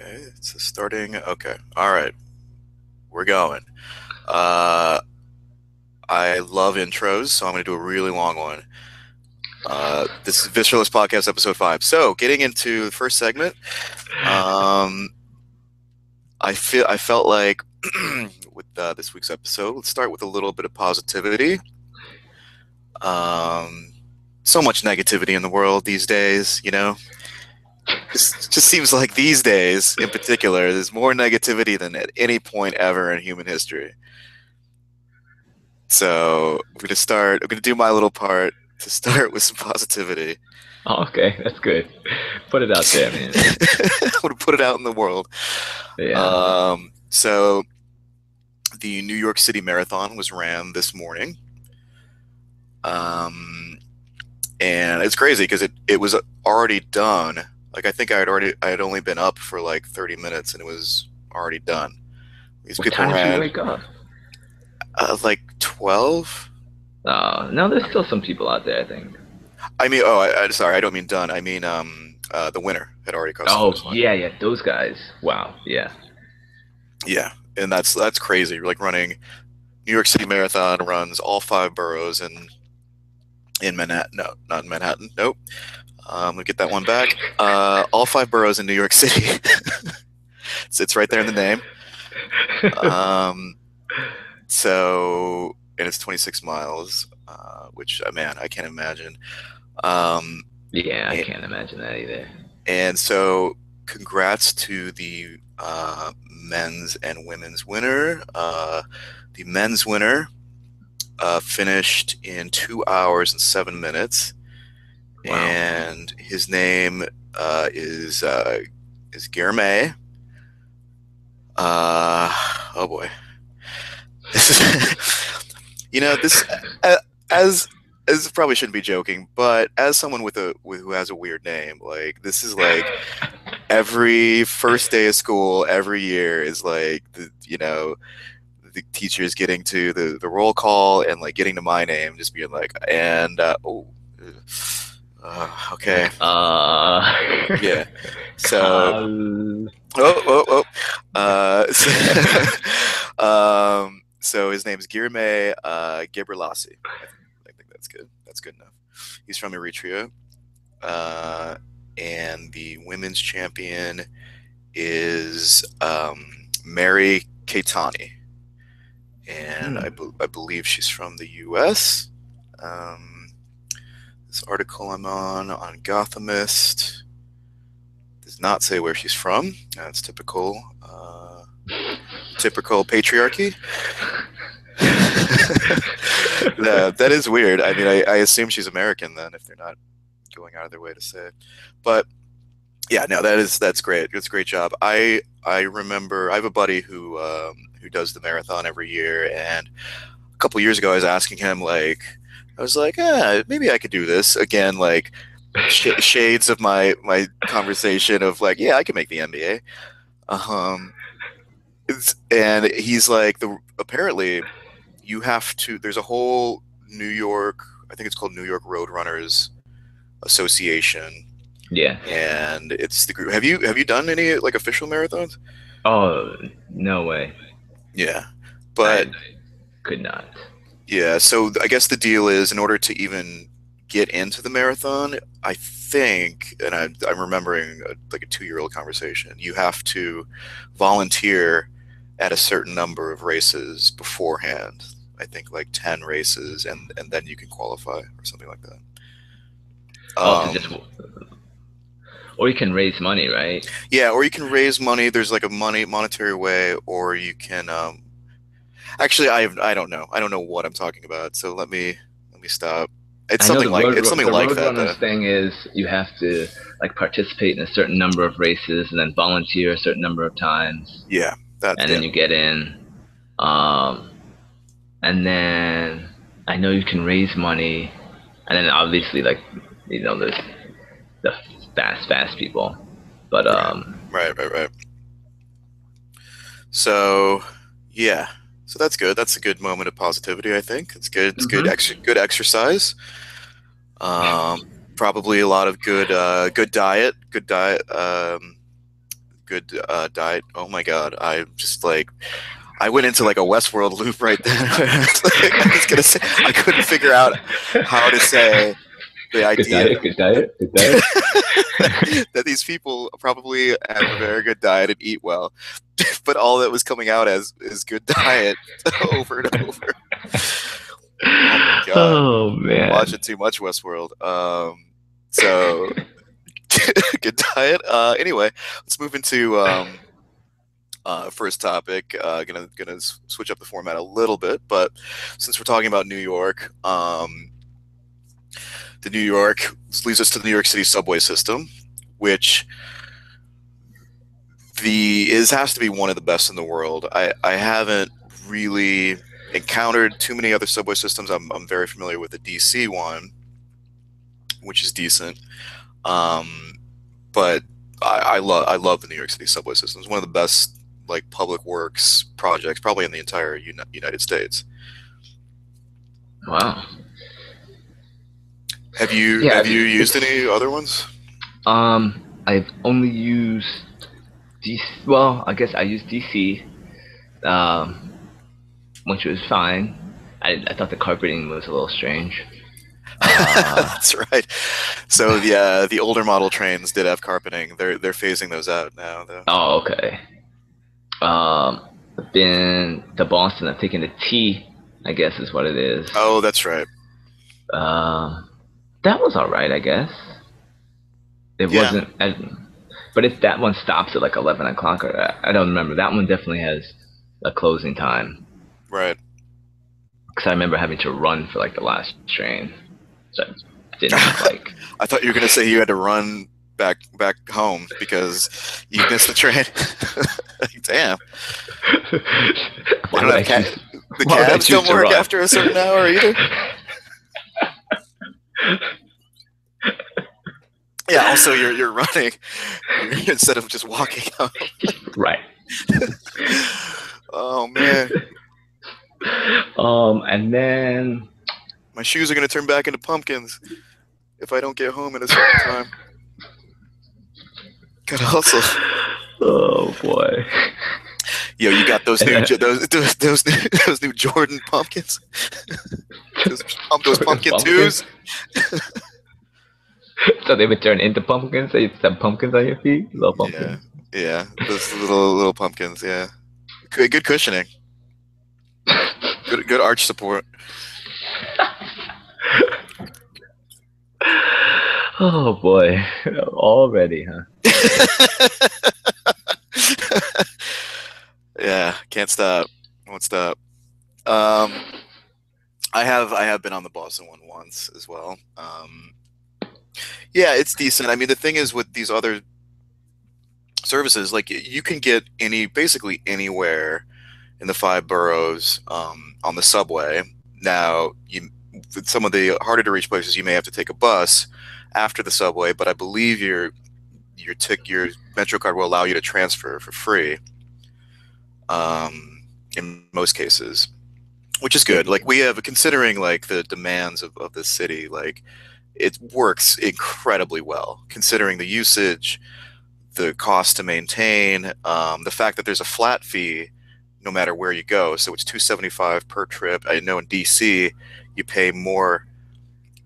Okay, it's starting. Okay, all right, we're going. Uh, I love intros, so I'm going to do a really long one. Uh, this is Visceralist Podcast, episode five. So, getting into the first segment, um, I feel I felt like with uh, this week's episode, let's start with a little bit of positivity. Um, so much negativity in the world these days, you know. Just, just seems like these days, in particular, there's more negativity than at any point ever in human history. So I'm gonna start. I'm gonna do my little part to start with some positivity. Oh, okay, that's good. Put it out there, man. I'm gonna put it out in the world. Yeah. Um, so the New York City Marathon was ran this morning. Um, and it's crazy because it, it was already done. Like I think I had already I had only been up for like 30 minutes and it was already done. These what people time did you wake up? uh, like 12. Uh, no, there's still some people out there, I think. I mean, oh, I, I sorry, I don't mean done. I mean, um, uh, the winner had already the Oh, yeah, yeah, those guys. Wow, yeah. Yeah, and that's that's crazy. You're like running New York City Marathon runs all five boroughs in in Manhattan. No, not in Manhattan. Nope. Um, we get that one back. Uh, all five boroughs in New York City. it's, it's right there in the name. Um, so and it's 26 miles, uh, which uh, man, I can't imagine. Um, yeah, I yeah. can't imagine that either. and so, congrats to the uh, men's and women's winner. Uh, the men's winner uh, finished in two hours and seven minutes, Wow. and his name uh, is uh, is Guillerme. Uh, oh boy, you know this as as probably shouldn't be joking, but as someone with a with, who has a weird name, like this is like every first day of school every year is like the you know the teachers getting to the the roll call and like getting to my name, just being like and uh, oh. Uh, okay. Uh, Yeah. So oh oh oh. Uh, so, um, so his name is Guillerme uh. I think, I think that's good. That's good enough. He's from Eritrea, uh, and the women's champion is um, Mary Keitany, and Hmm. I, be- I believe she's from the U.S. Um, this article I'm on on Gothamist does not say where she's from. That's typical. Uh, typical patriarchy. no, that is weird. I mean, I, I assume she's American then, if they're not going out of their way to say. It. But yeah, no, that is that's great. It's a great job. I I remember I have a buddy who um, who does the marathon every year, and a couple years ago I was asking him like, I was like, ah, maybe I could do this again, like sh- shades of my my conversation of like, yeah, I can make the NBA. Um, it's, and he's like, the apparently you have to. There's a whole New York. I think it's called New York Road Runners Association, yeah. and it's the group. Have you have you done any like official marathons? Oh, no way. Yeah, but I could not. Yeah, so I guess the deal is in order to even get into the marathon, I think, and I, I'm remembering a, like a two year old conversation, you have to volunteer at a certain number of races beforehand. I think like 10 races, and, and then you can qualify or something like that. Oh, Um, just, or you can raise money, right? Yeah, or you can raise money. There's like a money monetary way, or you can. Um, actually, I I don't know. I don't know what I'm talking about. So let me let me stop. It's I something like road- it's something the like road that. though. thing is you have to like participate in a certain number of races and then volunteer a certain number of times, Yeah, that. and yeah. then you get in. Um, and then I know you can raise money, and then obviously like you know there's the fast fast people, but um Right, right, right. So, yeah. So that's good. That's a good moment of positivity. I think it's good. It's good. Mhm. Ex- good exercise. Um, probably a lot of good, uh, good diet. Good diet. Um, good uh, diet. Oh my god, I just like I went into like a Westworld loop right then. I was gonna say I couldn't figure out how to say the idea good diet, good diet, good diet. that these people probably have a very good diet and eat well, but all that was coming out as is good diet over and over. Oh! Oh man, Watching too much Westworld. Um, so good diet. Uh, anyway, let's move into um, uh, first topic. Uh, gonna gonna s- switch up the format a little bit, but since we're talking about New York, um, the New York leads us to the New York City subway system, which the is has to be one of the best in the world. I I haven't really encountered too many other subway systems. I'm I'm very familiar with the DC one, which is decent. Um, but I, I love I love the New York City subway system. It's one of the best like public works projects probably in the entire Uni- United States. wow. Have you Yeah, have you used any other ones? Um, I've only used DC. Well, I guess I used DC, um, which was fine. I, I thought the carpeting was a little strange. Uh, That's right. So the uh, the older model trains did have carpeting. They're they're phasing those out now though. oh, okay. Um, then the Boston, I'm taking the T. I guess is what it is. Oh, that's right. Uh, that was all right, I guess. It Yeah. wasn't, I, but if that one stops at like eleven o'clock, or I, don't remember. That one definitely has a closing time Right. because I remember having to run for like the last train, so I didn't like. I thought you were gonna say you had to run back back home because you missed the train. Damn. Why don't would I have ca- choose- The Why would I cabs don't work after a certain hour either. Yeah. Also, you're you're running instead of just walking home. right. Oh man, Um, and then my shoes are gonna turn back into pumpkins if I don't get home at a certain time. Gotta hustle. oh boy. Yo, you got those new those those those new, those new Jordan pumpkins. those, those pumpkin Pumpkins? twos. So they would turn into pumpkins. So you have pumpkins on your feet, little Yeah, pumpkins. yeah, those little little pumpkins. Yeah, good, good cushioning. Good, good arch support. Oh boy, already, huh? yeah, can't stop. Won't stop. Um, I have I have been on the Boston one once as well. Um, yeah, it's decent. I mean, the thing is with these other services, like you can get any basically anywhere in the five boroughs um, on the subway. Now, you with some of the harder to reach places, you may have to take a bus after the subway, but I believe your your tick your Metro card will allow you to transfer for free. Um, in most cases, which is good. Like we have, considering like the demands of, of this city, like it works incredibly well considering the usage, the cost to maintain, um, the fact that there's a flat fee no matter where you go. So it's 275 per trip. I know in DC you pay more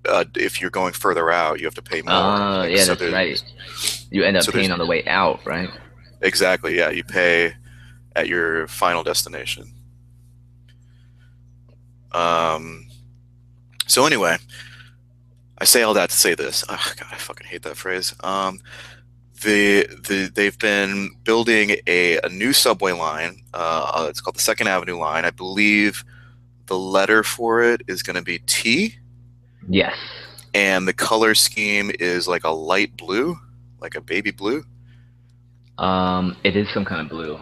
uh, if you're going further out. You have to pay more. Like, yeah, so that's right. You end up so paying on the way out, right? Exactly. Yeah, you pay at your final destination. Um. So anyway, I say all that to say this. Oh, God, I fucking hate that phrase. Um, the the they've been building a, a new subway line. Uh, it's called the Second Avenue line. I believe the letter for it is going to be T, Yes. and the color scheme is like a light blue, like a baby blue. Um, it is some kind of blue.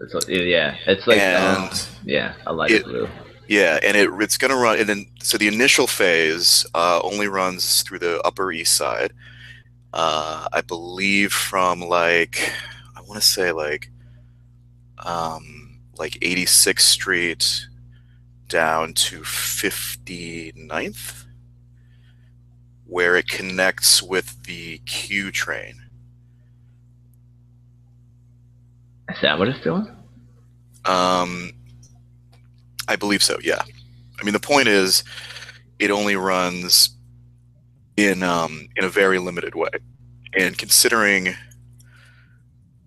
It's like, yeah, it's like um, yeah, a light it- blue. Yeah, and it it's gonna run, and then so the initial phase uh, only runs through the Upper East Side. Uh, I believe from like I want to say like um, like 86th Street down to 59th, where it connects with the Q train. Is that what it's doing? Um, I believe so. Yeah. I mean, the point is, it only runs in um, in a very limited way, and considering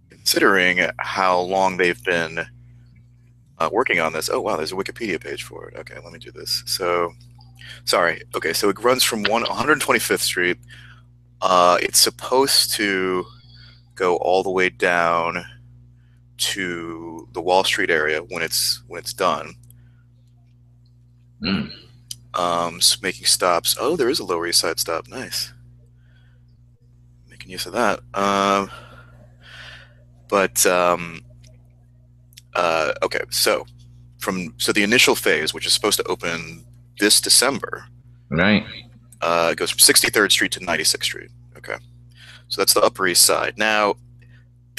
considering how long they've been uh, working on this. Oh wow, there's a Wikipedia page for it. Okay, let me do this. So, sorry. Okay, so it runs from one 125th Street. Uh, it's supposed to go all the way down to the Wall Street area when it's when it's done. Mm. Um, so making stops. Oh, there is a Lower East Side stop. Nice. Making use of that. Um, but um, uh, okay, so from so the initial phase, which is supposed to open this December, Right. uh, goes from 63rd Street to 96th Street. Okay, so that's the Upper East Side. Now,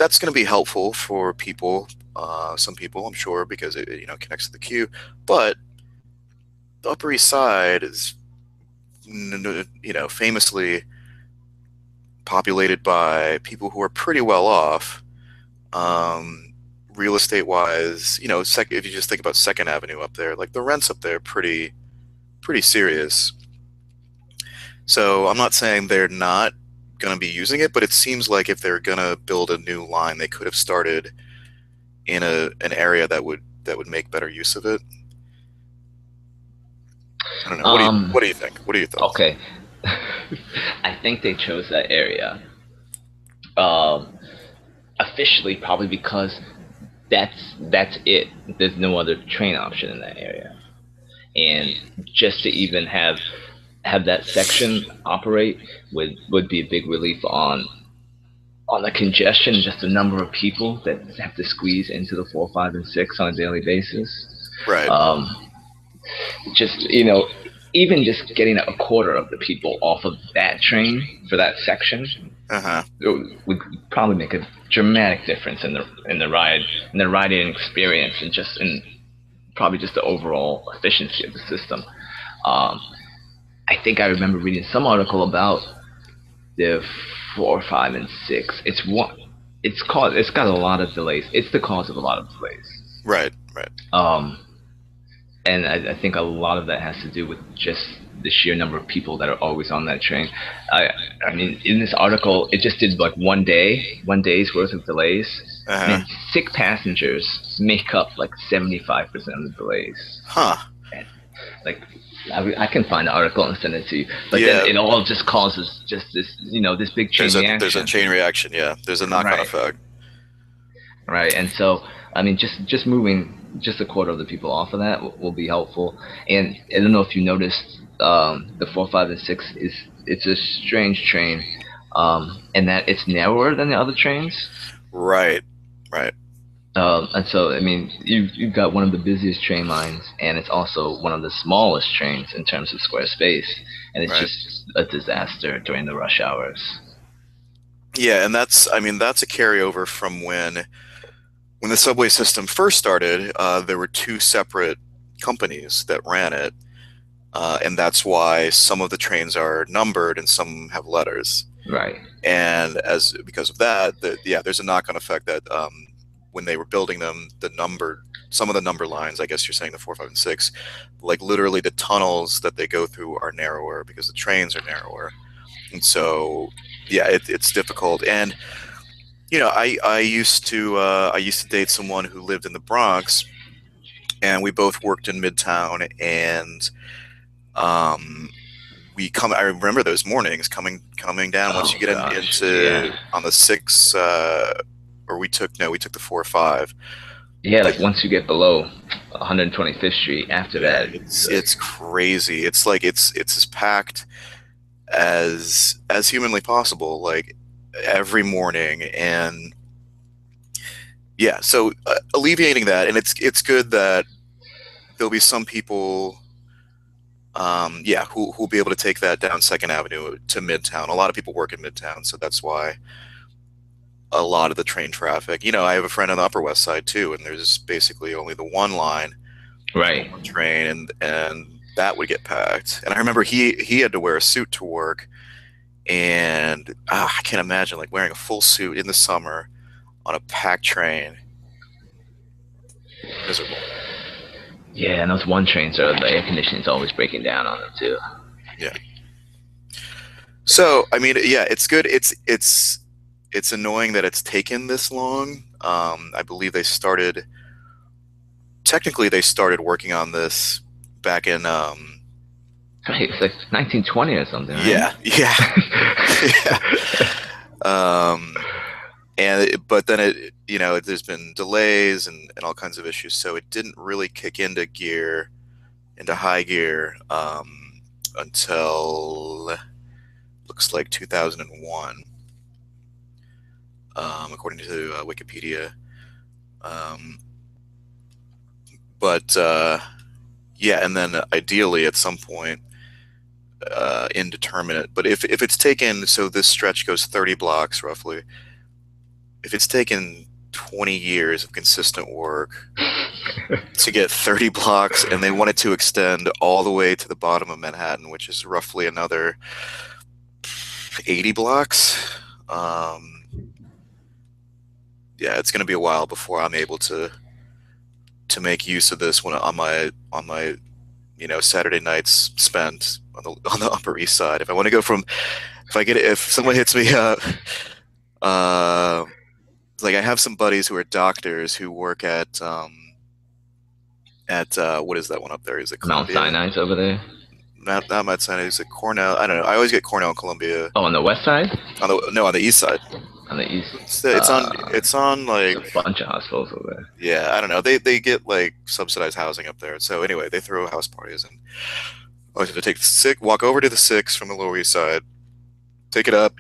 that's going to be helpful for people, uh, some people, I'm sure, because it you know connects to the Q. But the Upper East Side is, you know, famously populated by people who are pretty well off. Um, real estate wise, you know, sec- if you just think about Second Avenue up there, like the rents up there are pretty, pretty serious. So I'm not saying they're not going to be using it, but it seems like if they're going to build a new line, they could have started in a an area that would that would make better use of it. I don't know. What, do, you, Um, what do you think? What do you think? Okay. I think they chose that area. Um, officially, probably because that's that's it. There's no other train option in that area, and just to even have have that section operate would would be a big relief on on the congestion, just the number of people that have to squeeze into the four, five, and six on a daily basis Right. um, just you know even just getting a quarter of the people off of that train for that section Uh huh. it would probably make a dramatic difference in the in the ride in the riding experience and just in probably just the overall efficiency of the system um, I think I remember reading some article about the four, five, and six. It's one. It's caused. It's got a lot of delays. It's the cause of a lot of delays. Right. Right. Um, and I, I think a lot of that has to do with just the sheer number of people that are always on that train. I, I mean, in this article, it just did like one day, one day's worth of delays. Uh-huh. And sick passengers make up like 75% of the delays. Huh. Like, I, I can find the article and send it to you. But Yeah. then it all just causes just this, you know, this big chain There's a reaction. there's a chain reaction. Yeah. There's a knock-on Right. effect. right and so i mean just just moving just a quarter of the people off of that will, will be helpful and i don't know if you noticed um, the four five and six is it's a strange train um, and that it's narrower than the other trains Right. Right. Um, and so i mean you've, you've got one of the busiest train lines and it's also one of the smallest trains in terms of square space and it's Right. just a disaster during the rush hours Yeah, and that's I mean that's a carryover from when when the subway system first started. Uh, there were two separate companies that ran it, uh, and that's why some of the trains are numbered and some have letters. right And as because of that, the, yeah, there's a knock-on effect that um, when they were building them, the number some of the number lines, I guess you're saying the four, five, and six, like literally the tunnels that they go through are narrower because the trains are narrower, and so yeah, it, it's difficult. And you know, I I used to uh, I used to date someone who lived in the Bronx, and we both worked in Midtown, and um, we come. I remember those mornings coming coming down once Oh, you get in, into yeah. on the six, uh, or we took no, we took the four or five. yeah like once you get below 125th street after that it's it's crazy. It's like it's it's as packed as as humanly possible, like every morning, and yeah. So uh, alleviating that, and it's it's good that there'll be some people, um, yeah, who who'll be able to take that down Second Avenue to Midtown. A lot of people work in Midtown, so that's why a lot of the train traffic. You know, I have a friend on the Upper West Side too, and there's basically only the one line right train and and that would get packed and i remember he he had to wear a suit to work and ah, i can't imagine like wearing a full suit in the summer on a packed train miserable. Yeah, and those one trains are the air conditioning's always breaking down on them too. Yeah. So I mean, yeah, it's good. It's it's it's annoying that it's taken this long. Um, I believe they started. Technically, they started working on this back in. Um, it's like 1920 or something. Right? yeah, yeah, yeah. Um, and it, but then it, you know, there's been delays and, and all kinds of issues, so it didn't really kick into gear, into high gear, um, until looks like 2001, um, according to uh, Wikipedia. Um, but uh, yeah, and then ideally at some point, uh, indeterminate. But if if it's taken, so this stretch goes 30 blocks roughly. If it's taken 20 years of consistent work to get 30 blocks, and they wanted to extend all the way to the bottom of Manhattan, which is roughly another 80 blocks. Um, yeah, it's going to be a while before I'm able to to make use of this when on my on my you know Saturday nights spent on the on the Upper East Side. If I want to go from, if I get if someone hits me up, uh, like I have some buddies who are doctors who work at um at uh, what is that one up there? Is it Mount Columbia? Sinai's over there. Not not Mount Sinai. Is it Cornell? I don't know. I always get Cornell and Columbia Oh, on the west side, on the no on the east side. On the east. It's, it's on Uh, it's on like a bunch of hospitals over there. yeah, I don't know. They they get like subsidized housing up there. So anyway, they throw house parties and I have to take the six, walk over to the six from the Lower East Side, take it up,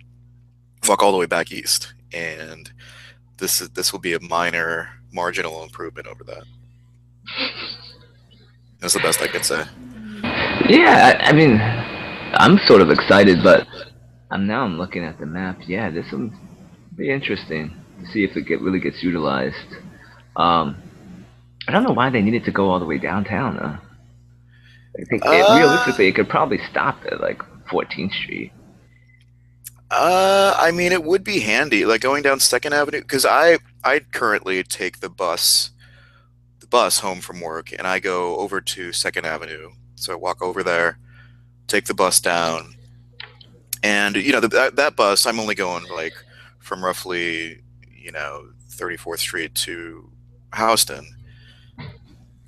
walk all the way back east, and this is this will be a minor marginal improvement over that. That's the best I could say. Yeah, I, I mean, I'm sort of excited, but I'm now I'm looking at the map. Yeah, this will be interesting to see if it get really gets utilized. Um, I don't know why they needed to go all the way downtown though. I think it, Uh, realistically, it could probably stop at like 14th Street. Uh, I mean, it would be handy, like going down Second Avenue, because I I currently take the bus, the bus home from work, and I go over to Second Avenue. So I walk over there, take the bus down, and you know the, that that bus, I'm only going like from roughly you know 34th Street to Houston,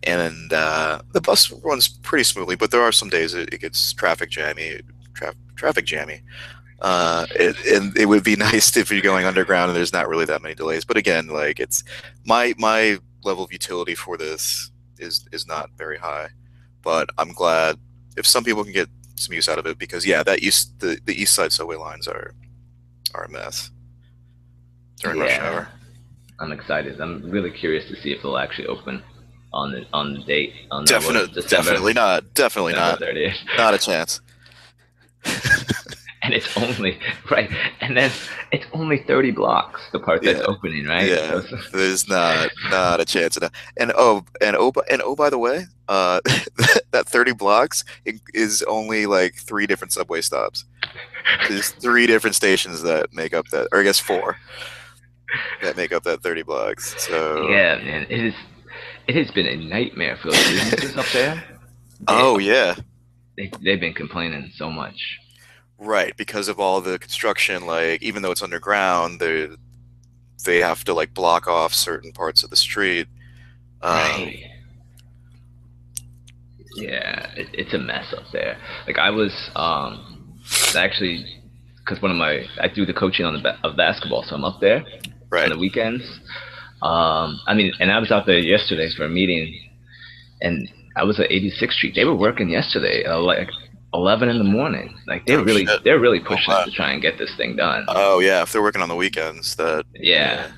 and uh, the bus runs pretty smoothly, but there are some days it, it gets traffic jammy, tra- traffic jammy. Uh, it, and it would be nice if you're going underground and there's not really that many delays. But again, like it's my my level of utility for this is is not very high. But I'm glad if some people can get some use out of it because yeah, that east the, the east side subway lines are are a mess during rush Yeah. hour. I'm excited. I'm really curious to see if they'll actually open on the on the date. On the, Definitely, not. Definitely not. December 30th. Not a chance. and it's only right, and then it's only thirty blocks. The part that's Yeah. opening, right? Yeah. So There's not not a chance of that. And oh, and oh, and oh, by the way, uh, that 30 blocks is only like three different subway stops. There's three different stations that make up that, or I guess four that make up that 30 blocks. So yeah, man, it is. It has been a nightmare for those businesses up there. Oh yeah, They, they've been complaining so much. right. Because of all the construction, like even though it's underground, they they have to like block off certain parts of the street. Um, Right. Yeah, it, it's a mess up there. Like I was um actually because one of my I do the coaching on the ba- of basketball, so I'm up there Right. on the weekends. Um, I mean, and I was out there yesterday for a meeting, and I was at 86th Street. They were working yesterday, uh, like 11 in the morning. Like they're Oh, really shit. they're really pushing wow. to try and get this thing done. Oh yeah, if they're working on the weekends, that yeah.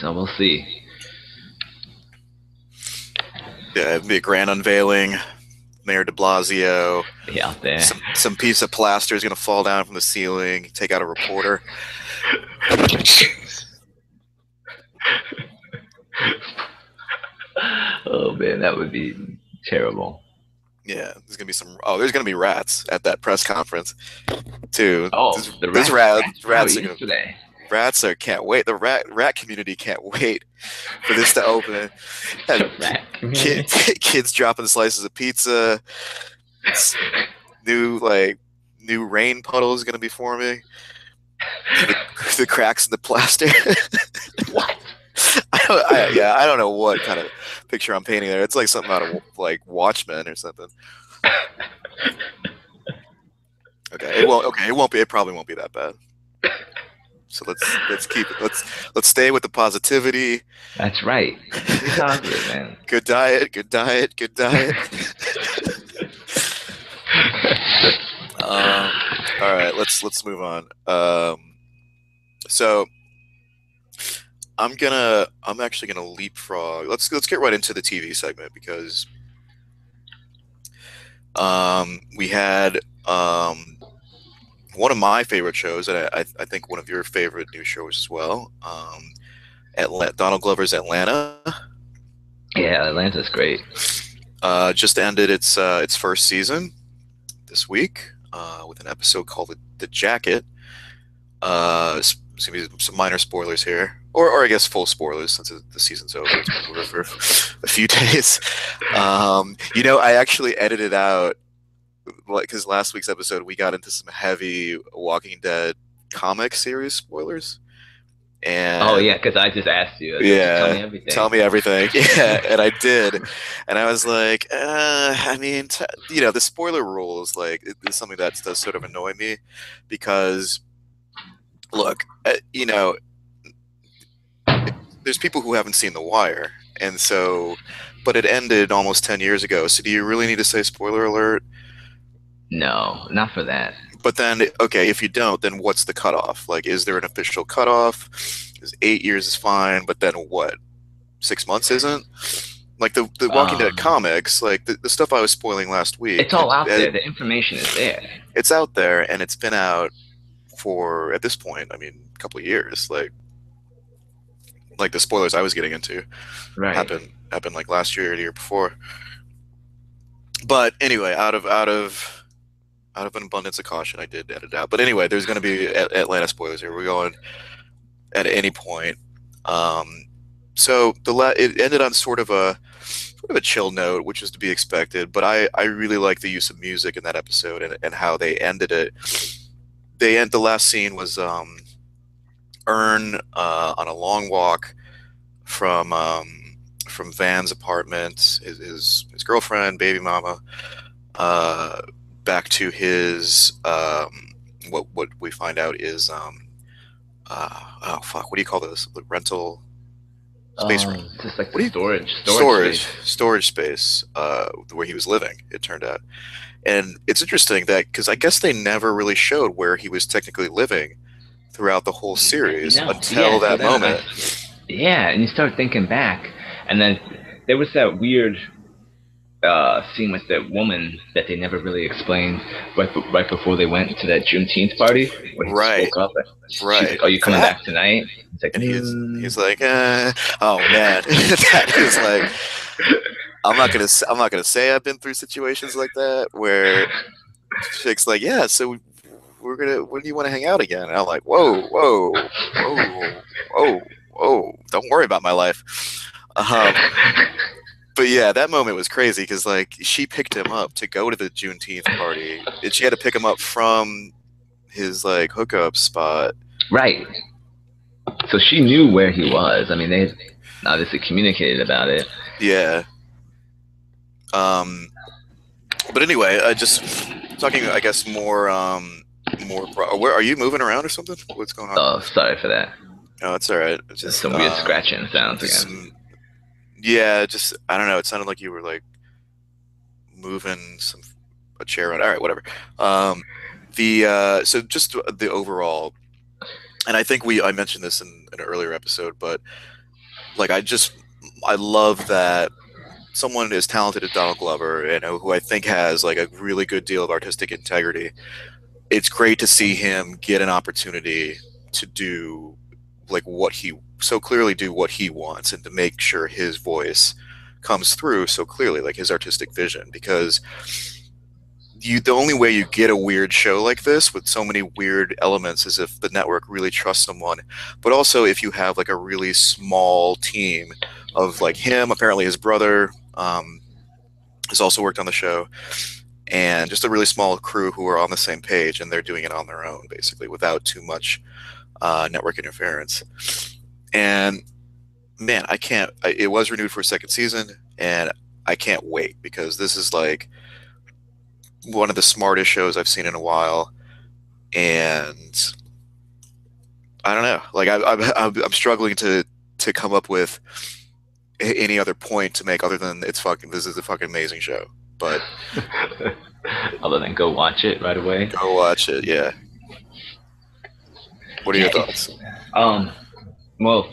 So we'll see. Yeah, it'd be a grand unveiling. Mayor De Blasio. Yeah, out there. Some, some piece of plaster is going to fall down from the ceiling. Take out a reporter. oh man, that would be terrible. Yeah, there's going to be some. Oh, there's going to be rats at that press conference, too. Oh, There's- the rats, rats. Rats, are gonna, rats are can't wait. The rat rat community can't wait for this to open. Kid, kids dropping slices of pizza. New like new rain puddle is gonna be forming. The, the cracks in the plaster. what? I don't, I, yeah, I don't know what kind of picture I'm painting there. It's like something out of like Watchmen or something. Okay, it won't. Okay, it won't be. It probably won't be that bad. So let's let's keep it. Let's let's stay with the positivity. That's right. Positive, man. Good diet. Good diet. Good diet. um, all right, let's let's move on. Um, so I'm gonna I'm actually gonna leapfrog. Let's let's get right into the TV segment because um, we had um, one of my favorite shows, and I, I think one of your favorite new shows as well. Um, Atlanta, Donald Glover's Atlanta. Yeah, Atlanta's great. Uh, just ended its uh, its first season this week uh, with an episode called "The, the Jacket." Uh, some minor spoilers here, or, or I guess full spoilers since the season's over. It's been over for a few days. Um, you know, I actually edited out because last week's episode we got into some heavy Walking Dead comic series spoilers. And oh yeah, because I just asked you. Yeah, tell me everything. Tell me everything. yeah, and I did, and I was like, uh, I mean, t- you know, the spoiler rules like is something that does sort of annoy me because, look, uh, you know, there's people who haven't seen The Wire, and so, but it ended almost ten years ago. So do you really need to say spoiler alert? No, not for that. But then, okay, if you don't, then what's the cutoff? Like, is there an official cutoff? Is eight years is fine, but then what? Six months isn't? Like the the Walking um, Dead comics, like the, the stuff I was spoiling last week. It's all out it, there. The information is there. It's out there, and it's been out for at this point. I mean, a couple years. Like, like the spoilers I was getting into right. happened happened like last year or the year before. But anyway, out of out of out of an abundance of caution, I did edit out. But anyway, there's going to be Atlanta spoilers here. We're going at any point. Um, so the la- it ended on sort of a sort of a chill note, which is to be expected. But I I really like the use of music in that episode and, and how they ended it. They end the last scene was um, Earn uh, on a long walk from um, from Van's apartment, his, his, his girlfriend, baby mama. Uh, back to his um, what what we find out is um, uh, oh fuck what do you call this? The rental space um, just like what do you, storage storage storage space, storage space uh, where he was living it turned out. And it's interesting that because I guess they never really showed where he was technically living throughout the whole series no. until yeah, that moment. yeah, and you start thinking back, and then there was that weird uh, scene with that woman that they never really explained right, right before they went to that Juneteenth party. right. right. Like, Are you coming that, back tonight? He's like, and he's, mm. he's like, uh, oh man, that is like, I'm not gonna, I'm not gonna say I've been through situations like that where chick's like, yeah, so we're gonna, when do you want to hang out again? And I'm like, whoa, whoa, whoa, whoa, whoa, don't worry about my life. Um, but yeah, that moment was crazy because like she picked him up to go to the Juneteenth party, and she had to pick him up from his like hookup spot. Right. So she knew where he was. I mean, they obviously communicated about it. Yeah. Um. But anyway, I just talking. I guess more. Um. More. Where are you moving around or something? What's going on? Oh, sorry for that. No, it's all right. It's just some weird uh, scratching sounds again. Some, yeah, just I don't know. It sounded like you were like moving some a chair around. All right, whatever. Um, the uh, so just the overall, and I think we I mentioned this in an earlier episode, but like I just I love that someone as talented as Donald Glover, you know, who I think has like a really good deal of artistic integrity. It's great to see him get an opportunity to do like what he so clearly do what he wants and to make sure his voice comes through so clearly like his artistic vision because you the only way you get a weird show like this with so many weird elements is if the network really trusts someone. But also if you have like a really small team of like him apparently his brother um, has also worked on the show and just a really small crew who are on the same page and they're doing it on their own basically without too much uh, network interference and man i can't I, it was renewed for a second season and i can't wait because this is like one of the smartest shows I've seen in a while, and I don't know. Like I, I'm, I'm struggling to to come up with any other point to make other than it's fucking. This is a fucking amazing show. But other than go watch it right away. Go watch it. Yeah. What are yeah, your thoughts? Um. Well,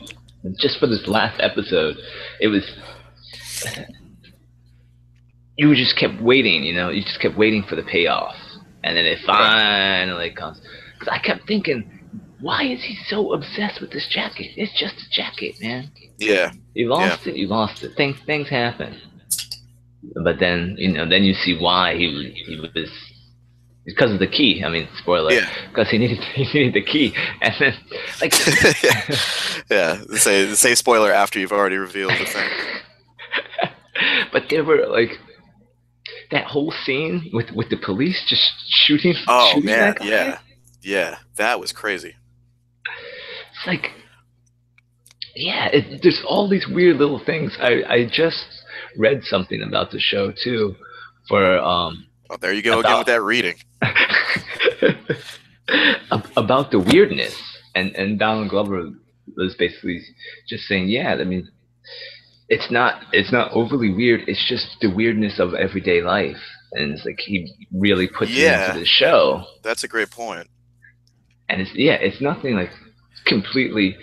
just for this last episode, it was you just kept waiting, you know, you just kept waiting for the payoff, and then it finally comes. Because I kept thinking, why is he so obsessed with this jacket? It's just a jacket, man. Yeah. You lost yeah. it. You lost it. Things things happen. But then you know, then you see why he he was because of the key. I mean, spoiler. Yeah. Because he needed he needed the key, and then like yeah, yeah. Say say spoiler after you've already revealed the thing. but there were like that whole scene with with the police just shooting. Oh shooting man, yeah, yeah, that was crazy. It's like, yeah, it, there's all these weird little things. I I just read something about the show too, for um. Oh, there you go about, again with that reading. about the weirdness, and and Donald Glover was basically just saying, yeah, I mean, it's not it's not overly weird. It's just the weirdness of everyday life, and it's like he really puts yeah, it into the show. That's a great point. And it's yeah, it's nothing like completely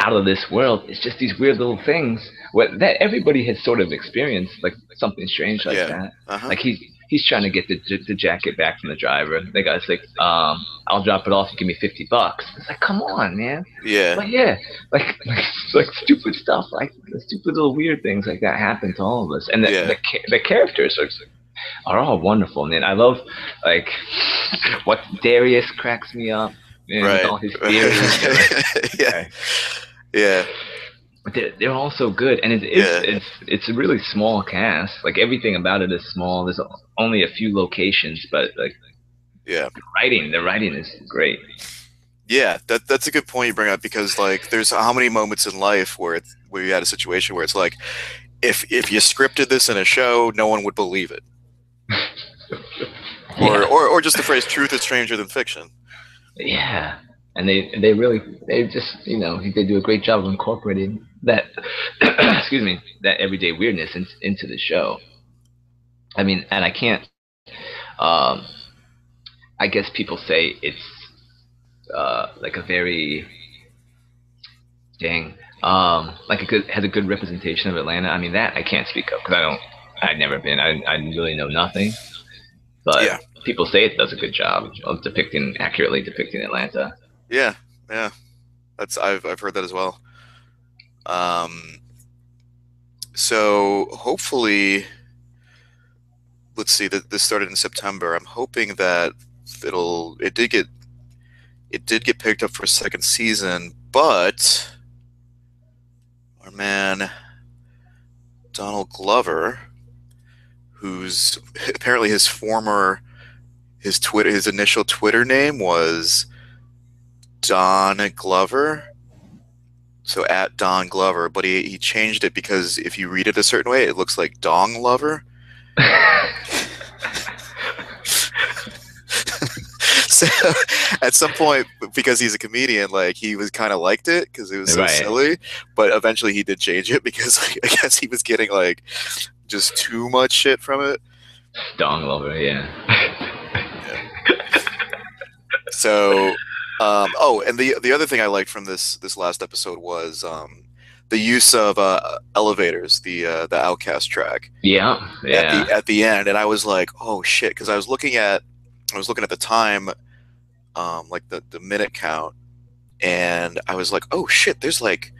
out of this world. It's just these weird little things what, that everybody has sort of experienced, like something strange like yeah. that. Uh-huh. Like he he's trying to get the, the jacket back from the driver. The guy's like, um, I'll drop it off. You give me fifty bucks. It's like, come on, man. Yeah. Like, yeah, like, like like stupid stuff, like stupid little weird things like that happen to all of us. And the yeah. the, the characters are are all wonderful, man. I love like what Darius cracks me up. Man, right. with all his theories. yeah. Yeah but they're, they're all so good and it's it's, yeah. it's it's a really small cast. Like everything about it is small. There's only a few locations but like yeah. the writing the writing is great. Yeah that that's a good point you bring up because like there's how many moments in life where it's where you had a situation where it's like if if you scripted this in a show no one would believe it. Or, or or just the phrase truth is stranger than fiction. Yeah. And they they really they just you know they do a great job of incorporating that excuse me that everyday weirdness in, into the show. I mean, and I can't. Um, I guess people say it's uh, like a very dang um, like a good has a good representation of Atlanta. I mean that I can't speak of because I don't. I've never been. I I really know nothing. But yeah. people say it does a good job of depicting accurately depicting Atlanta. Yeah, yeah, that's I've I've heard that as well. Um, so hopefully, let's see that this started in September. I'm hoping that it'll it did get it did get picked up for a second season, but our man Donald Glover, who's apparently his former his Twitter his initial Twitter name was Don Glover. So at Don Glover, but he, he changed it because if you read it a certain way, it looks like Dong Lover. so at some point, because he's a comedian, like he was kind of liked it because it was so right. silly. But eventually, he did change it because like, I guess he was getting like just too much shit from it. Dong Lover, yeah. yeah. So um, oh, and the the other thing I liked from this this last episode was um, the use of uh, elevators, the uh, the OutKast track. Yeah, yeah. At the, at the end, and I was like, oh shit, because I was looking at I was looking at the time, um, like the the minute count, and I was like, oh shit, there's like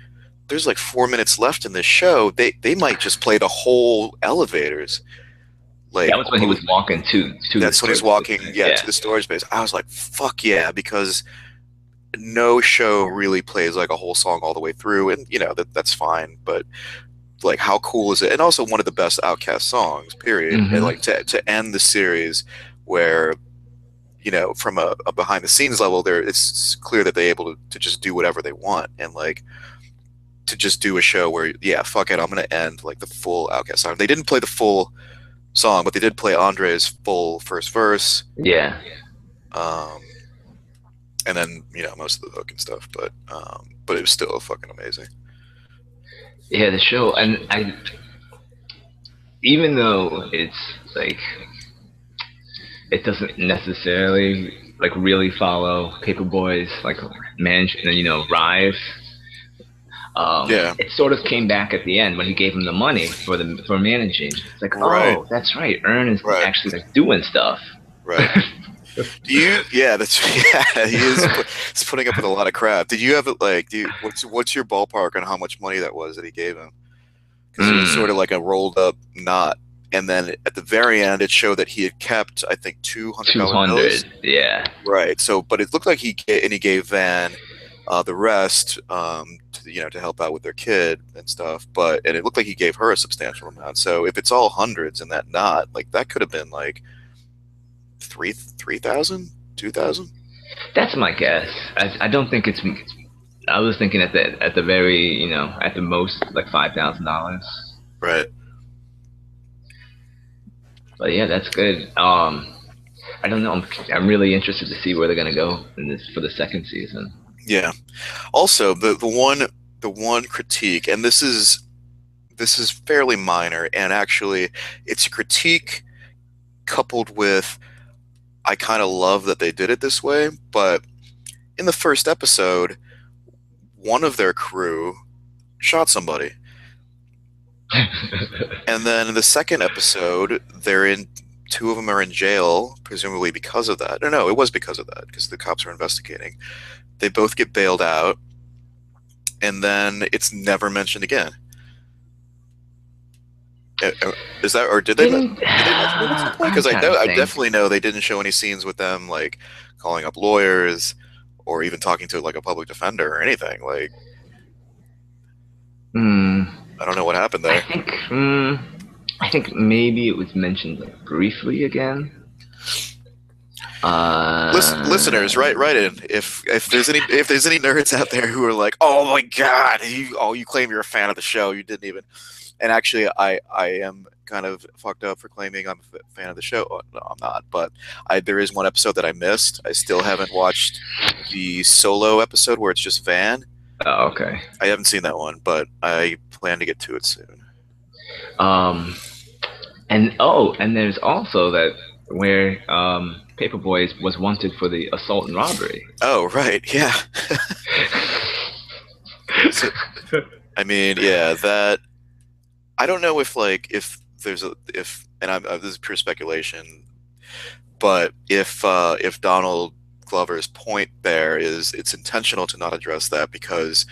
there's like four minutes left in this show. They they might just play the whole elevators. like that was when he was walking to to. that's when he's walking space. yeah, to the storage space i was like fuck yeah because no show really plays like a whole song all the way through and you know that that's fine but like how cool is it and also one of the best OutKast songs period Mhm. and like to, to end the series where you know from a, a behind the scenes level there it's clear that they're able to, to just do whatever they want and like to just do a show where yeah fuck it i'm gonna end like the full OutKast song they didn't play the full song but they did play andre's full first verse Yeah. um and then you know most of the hook and stuff but um but it was still fucking amazing Yeah, the show, and I, even though it's like, it doesn't necessarily like really follow Paper Boi's like manage, you know, rise. Um, Yeah. It sort of came back at the end when he gave him the money for the for managing. It's like, Right. oh, that's right. Earn is Right. actually like doing stuff. right do you yeah that's yeah he is he's putting up with a lot of crap did you have it like do you what's what's your ballpark on how much money that was that he gave him because it was Mm. sort of like a rolled up knot and then at the very end it showed that he had kept i think 200 Two hundred. Yeah. Right. So, but it looked like he and he gave Van uh, the rest, um, to, you know, to help out with their kid and stuff. But and it looked like he gave her a substantial amount. So if it's all hundreds and that not like that could have been like three three thousand, two thousand. That's my guess. I, I don't think it's. I was thinking at the at the very you know at the most like five thousand dollars. Right. But yeah, that's good. Um, I don't know. I'm I'm really interested to see where they're gonna go in this for the second season. Yeah. Also, the the one the one critique, and this is this is fairly minor, and actually, it's a critique coupled with I kind of love that they did it this way, but in the first episode, one of their crew shot somebody. And then in the second episode, they're in two of them are in jail, presumably because of that. No, no, it was because of that, because the cops are investigating. They both get bailed out, and then it's never mentioned again. Uh, uh, Is that or did they? Because I know I definitely know they didn't show any scenes with them like calling up lawyers or even talking to like a public defender or anything. Like Hmm. I don't know what happened there. I think. Hmm. I think maybe it was mentioned like, briefly again. Uh, Listen, listeners, write write in if if there's any if there's any nerds out there who are like, oh my god, you oh you claim you're a fan of the show, you didn't even. And actually, I I am kind of fucked up for claiming I'm a fan of the show. Oh, no, I'm not, but I there is one episode that I missed. I still haven't watched the solo episode where it's just Van. Oh, okay. I haven't seen that one, but I plan to get to it soon. Um, and oh, and there's also that where um, Paper Boi was wanted for the assault and robbery. Oh right, yeah. So- I mean, yeah, that. I don't know if like if there's a if and I'm uh, this is pure speculation, but if uh, if Donald Glover's point there is it's intentional to not address that because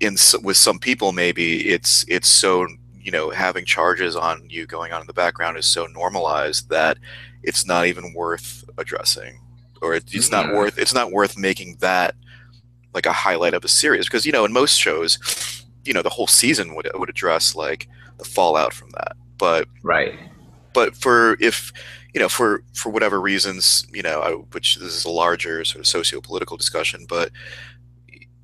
in with some people maybe it's it's so you know having charges on you going on in the background is so normalized that it's not even worth addressing or it, it's not Mm. worth it's not worth making that like a highlight of a series because you know in most shows you know the whole season would would address like the fallout from that. But Right. but for if you know for for whatever reasons you know I, which this is a larger sort of socio-political discussion but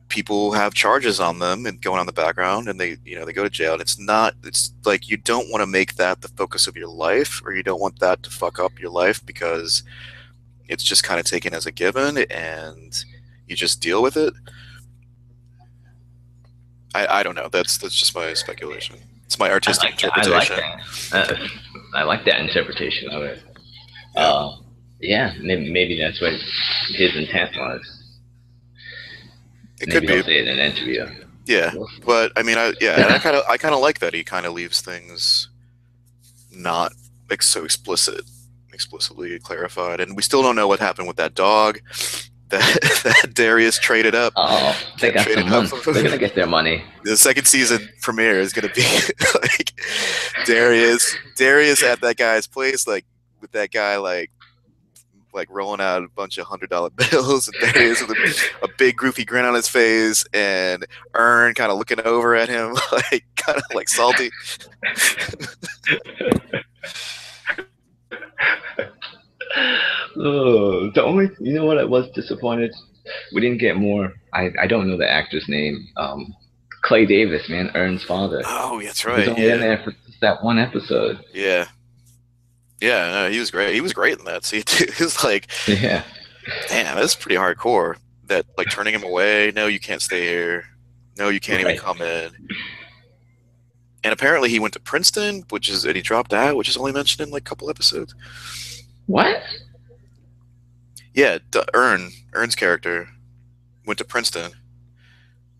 people have charges on them and going on the background and they you know they go to jail. And it's not it's like you don't want to make that the focus of your life or you don't want that to fuck up your life because it's just kind of taken as a given and you just deal with it i i don't know that's that's just my speculation it's my I artistic like, that. I like interpretation that. Uh, I like that interpretation of it. Uh, yeah, maybe, maybe that's what his intent was. it maybe could be he'll say it in an interview. Yeah, but I mean, I yeah, and I kind of I kind of like that he kind of leaves things not like so explicit, explicitly clarified, and we still don't know what happened with that dog. That, that Darius traded up. Oh, they got some money. They're gonna get their money. The second season premiere is gonna be like Darius Darius at that guy's place, like with that guy like like rolling out a bunch of hundred dollar bills and Darius with a, a big goofy grin on his face and Earn kind of looking over at him like kind of like salty. oh, the only you know what I was disappointed. We didn't get more. I, I don't know the actor's name. Um, Clay Davis, man, Earn's father. Oh, that's right. only in Yeah. there for that one episode. Yeah. Yeah, no, he was great. He was great in that scene too. He was like, Yeah. damn, that's pretty hardcore. That like turning him away. No, you can't stay here. No, you can't Right. even come in. And apparently he went to Princeton, which is and he dropped out, which is only mentioned in like a couple episodes. What? Yeah, D- Earn, Earn's character went to Princeton.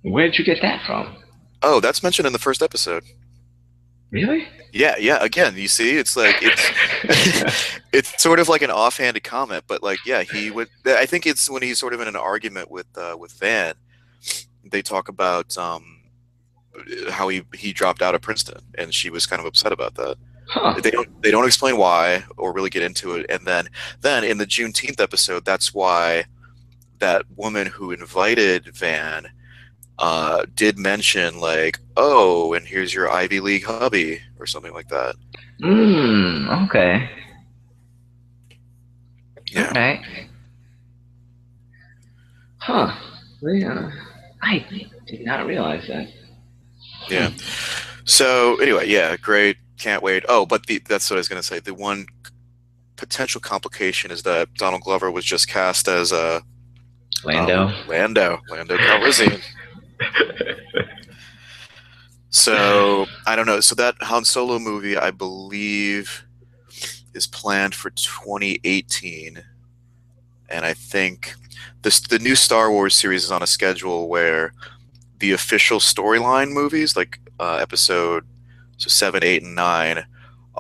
Where did you get that from? Oh, that's mentioned in the first episode. Really? Yeah, yeah. Again, you see, it's like it's it's sort of like an offhanded comment, but like, yeah, he would. I think it's when he's sort of in an argument with uh, with Van. They talk about um, how he he dropped out of Princeton, and she was kind of upset about that. Huh. They don't they don't explain why or really get into it, and then then in the Juneteenth episode, that's why that woman who invited Van uh, did mention like, oh, and here's your Ivy League hubby or something like that. Mm, okay. Yeah. Alright. Huh. Yeah. I did not realize that. Yeah. So anyway, yeah, great. Can't wait. Oh, but the, that's what I was gonna say. The one potential complication is that Donald Glover was just cast as uh, Lando. um, Lando, Lando Calrissian. So I don't know. So that Han Solo movie, I believe, is planned for 2018, and I think this the new Star Wars series is on a schedule where the official storyline movies, like uh, Episode so seven, eight, and nine,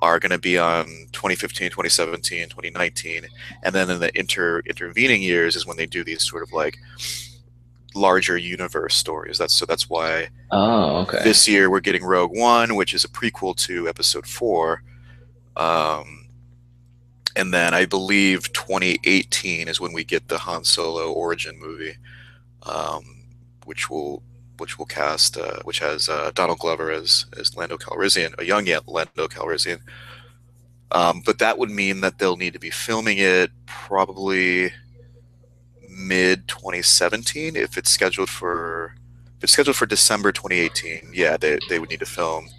are going to be on 2015, 2017, 2019, and then in the inter intervening years is when they do these sort of like larger universe stories. That's so that's why oh, okay. this year we're getting Rogue One, which is a prequel to Episode Four, um, and then I believe 2018 is when we get the Han Solo origin movie, um, which will which will cast uh, which has uh, Donald Glover as as Lando Calrissian, a young Lando Calrissian. Um, but that would mean that they'll need to be filming it probably mid 2017 if it's scheduled for if it's scheduled for December 2018, yeah, they, they would need to film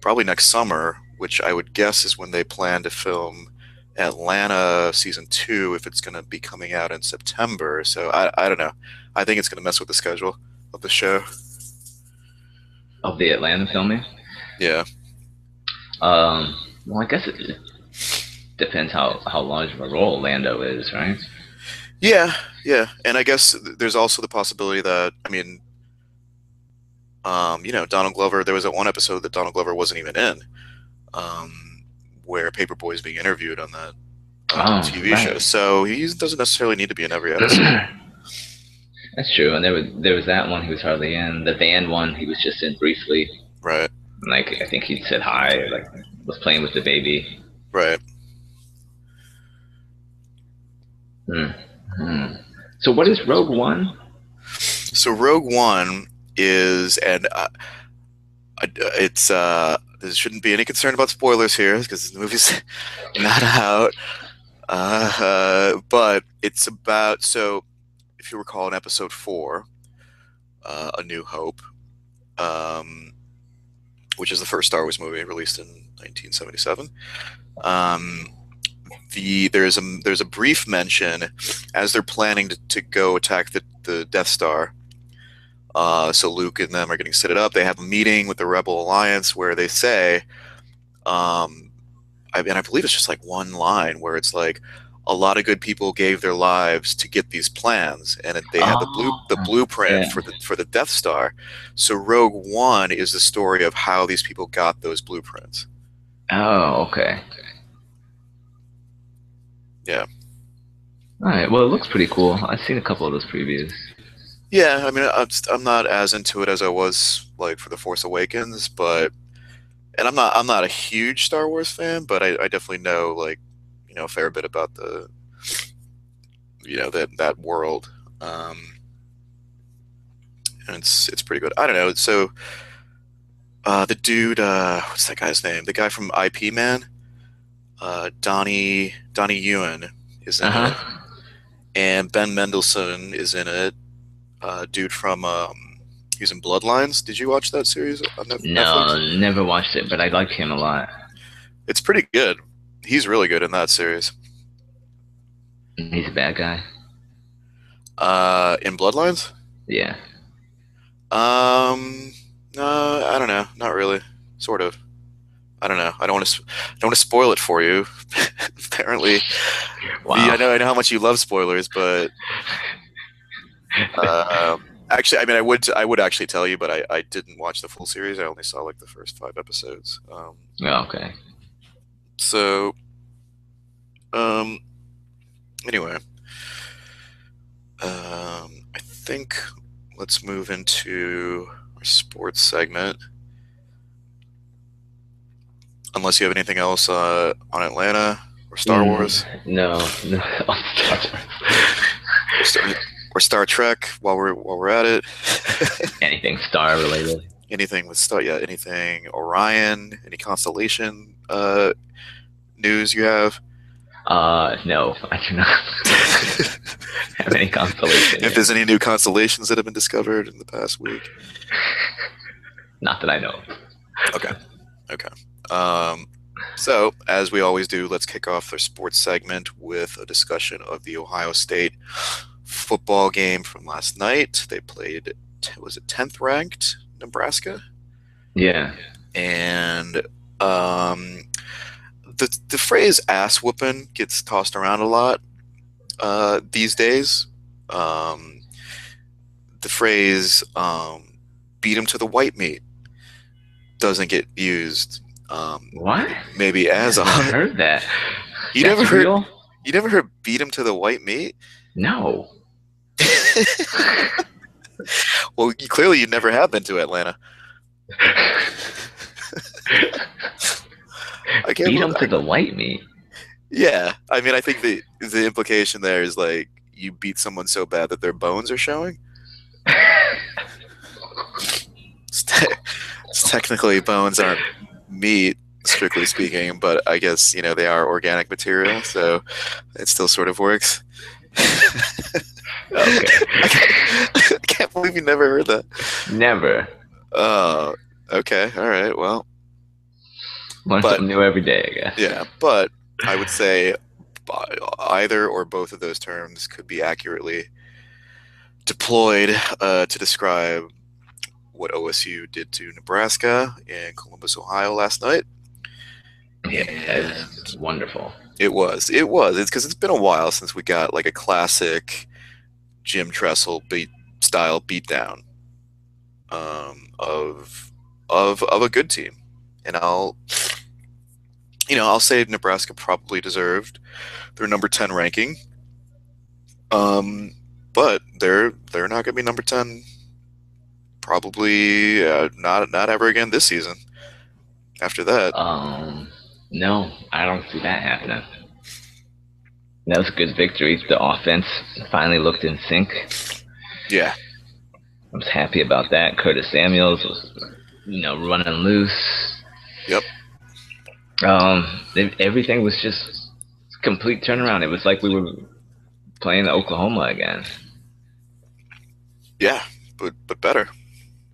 probably next summer, which I would guess is when they plan to film Atlanta season two if it's going to be coming out in September. So I, I don't know. I think it's going to mess with the schedule of the show. Of the Atlanta filming? Yeah. Um, well, I guess it depends how, how large of a role Lando is, right? Yeah, yeah. And I guess there's also the possibility that, I mean, um, you know, Donald Glover, there was that one episode that Donald Glover wasn't even in, um, where Paper Boi is being interviewed on that uh, Oh, TV right. show. So he doesn't necessarily need to be in every episode. That's true. And there was there was that one he was hardly in. The band one he was just in briefly. right, Like I think he said hi or like was playing with the baby. right. Hmm. Hmm. So what is Rogue One? So Rogue One is, and uh, uh, it's, uh, there shouldn't be any concern about spoilers here because the movie's not out. Uh, but it's about, so if you recall in episode four, uh, A New Hope, um, which is the first Star Wars movie released in 1977. Um, the there's a there's a brief mention as they're planning to, to go attack the, the Death Star. Uh, so Luke and them are getting set it up. They have a meeting with the Rebel Alliance where they say, um, I, and I believe it's just like one line where it's like, a lot of good people gave their lives to get these plans, and it, they had the blue the Oh, blueprint yeah. for the for the Death Star. So Rogue One is the story of how these people got those blueprints. Oh, okay. Yeah. All right. Well, it looks pretty cool. I've seen a couple of those previews. Yeah, I mean, I'm, I'm not as into it as I was like for the Force Awakens, but and I'm not I'm not a huge Star Wars fan, but I, I definitely know like you know a fair bit about the you know that that world. Um, and it's it's pretty good. I don't know. So uh, the dude, uh, what's that guy's name? The guy from Ip Man, uh, Donnie Donnie Yen is in Uh it, and Ben Mendelsohn is in it. Uh, dude from um, he's in Bloodlines. Did you watch that series on No, never watched it, but I like him a lot. It's pretty good. He's really good in that series. He's a bad guy. Uh, in Bloodlines? Yeah. Um, no, I don't know. Not really. Sort of. I don't know. I don't want to. Don't want to spoil it for you. Apparently, Wow. I know. I know how much you love spoilers, but um, actually, I mean, I would. I would actually tell you, but I, I didn't watch the full series. I only saw like the first five episodes. Um, Oh, okay. So, um, anyway, um, I think let's move into our sports segment. Unless you have anything else uh, on Atlanta or Star Mm, Wars No, no. Or Star, or Star Trek, while we're while we're at it, Anything star related. Anything with Star, yeah, anything Orion, any constellation uh, news you have. Uh, no, I do not have any consolation. if yet. there's any new constellations that have been discovered in the past week. Not that I know. Okay, Okay. Um, so, as we always do, let's kick off the sports segment with a discussion of the Ohio State football game from last night. They played, was it 10th ranked Nebraska? Yeah. And um, the, the phrase ass whooping gets tossed around a lot uh, these days. Um, the phrase um, beat him to the white meat doesn't get used um, What? maybe as I a heard that. you That's never heard real? you never heard beat him to the white meat No. well you, clearly you never have been to atlanta i can't Beat him to the white meat. yeah i mean i think the the implication there is like you beat someone so bad that their bones are showing it's, te- it's technically bones aren't meat strictly speaking but i guess you know they are organic material so it still sort of works Okay. Can't, believe you never heard that. Never. Oh, okay. All right. Well, Learn But- something new every day, I guess. yeah. But I would say either or both of those terms could be accurately deployed uh, to describe what OSU did to Nebraska in Columbus, Ohio last night. Yeah, it's wonderful. It was. It was. It's because it's been a while since we got like a classic Jim Tressel beat style beatdown um, of of of a good team, and I'll you know I'll say Nebraska probably deserved their number ten ranking. Um, but they're they're not going to be number ten. Probably uh, not not ever again this season. After that, Um, no, I don't see that happening. That was a good victory. The offense finally looked in sync. Yeah, I was happy about that. Curtis Samuels was, you know, running loose. Yep. Um, everything was just complete turnaround. It was like we were playing Oklahoma again. yeah, but but better.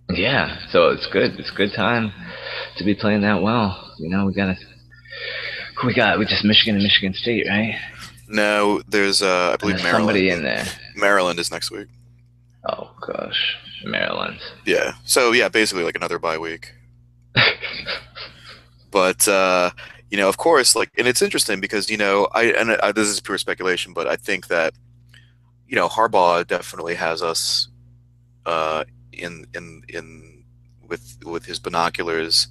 Yeah, so it's good. It's a good time to be playing that well. You know, we got who we got? We just Michigan and Michigan State, right? No, there's uh, I believe there's Maryland. somebody in there. Maryland is next week. Oh gosh, Maryland. Yeah. So yeah, basically like another bye week. But uh, you know, of course, like, and it's interesting because you know, I and I, this is pure speculation, but I think that you know Harbaugh definitely has us uh, in in in with with his binoculars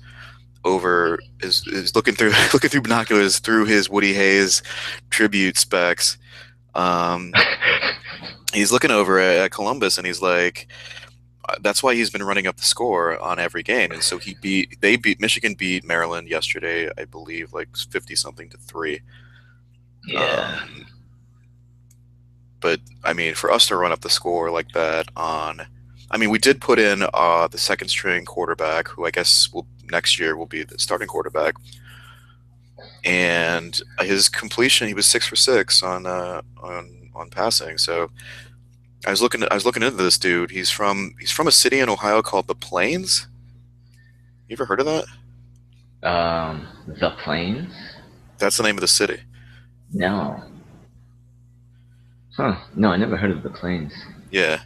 over is is looking through looking through binoculars through his Woody Hayes tribute specs Um, he's looking over at Columbus and he's like, uh, that's why he's been running up the score on every game. And so he beat, they beat, Michigan beat Maryland yesterday, I believe, like 50 something to three. Yeah. Um, but I mean, for us to run up the score like that on, I mean, we did put in uh, the second string quarterback, who I guess will next year will be the starting quarterback, and his completion, he was six for six on uh, on on passing. So I was looking, I was looking into this dude. He's from he's from a city in Ohio called the Plains. You ever heard of that? Um, the plains? That's the name of the city. No. Huh? No, I never heard of the plains. Yeah.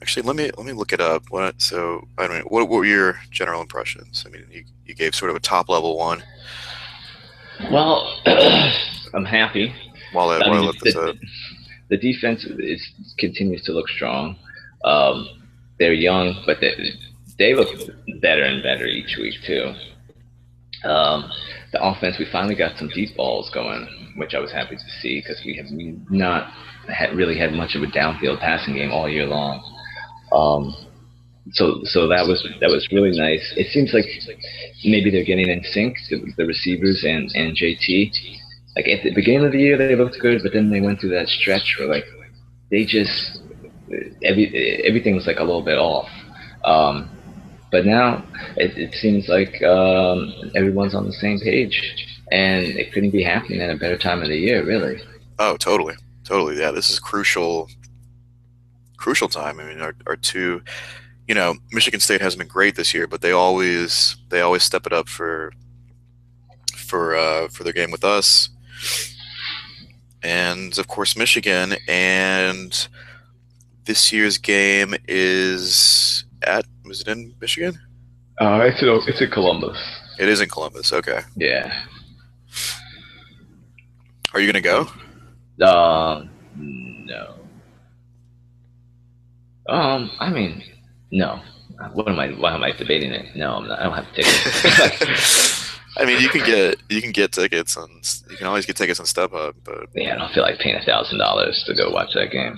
Actually, let me let me look it up. What so I don't know. What, what were your general impressions? I mean, you, you gave sort of a top level one. Well, I'm happy. While I, I mean, the, up. the defense is continues to look strong. Um, they're young, but they, they look better and better each week too. Um, the offense, we finally got some deep balls going, which I was happy to see because we have not had really had much of a downfield passing game all year long. Um, so so that was that was really nice. It seems like maybe they're getting in sync, the, the receivers and and JT. Like at the beginning of the year, they looked good, but then they went through that stretch where like they just every everything was like a little bit off. Um, but now it, it seems like um, everyone's on the same page, and it couldn't be happening at a better time of the year, really. Oh, totally, totally. Yeah, this is crucial, crucial time. I mean, our, our two, you know, Michigan State hasn't been great this year, but they always they always step it up for for uh, for their game with us, and of course Michigan. And this year's game is at was it in Michigan? Uh, it's in, it's in Columbus. It is in Columbus. Okay. Yeah. Are you gonna go? Um, no. Um, I mean, no. What am I? Why am I debating it? No, I'm not, I don't have tickets. I mean, you can get you can get tickets on you can always get tickets on StubHub, but yeah, I don't feel like paying a thousand dollars to go watch that game.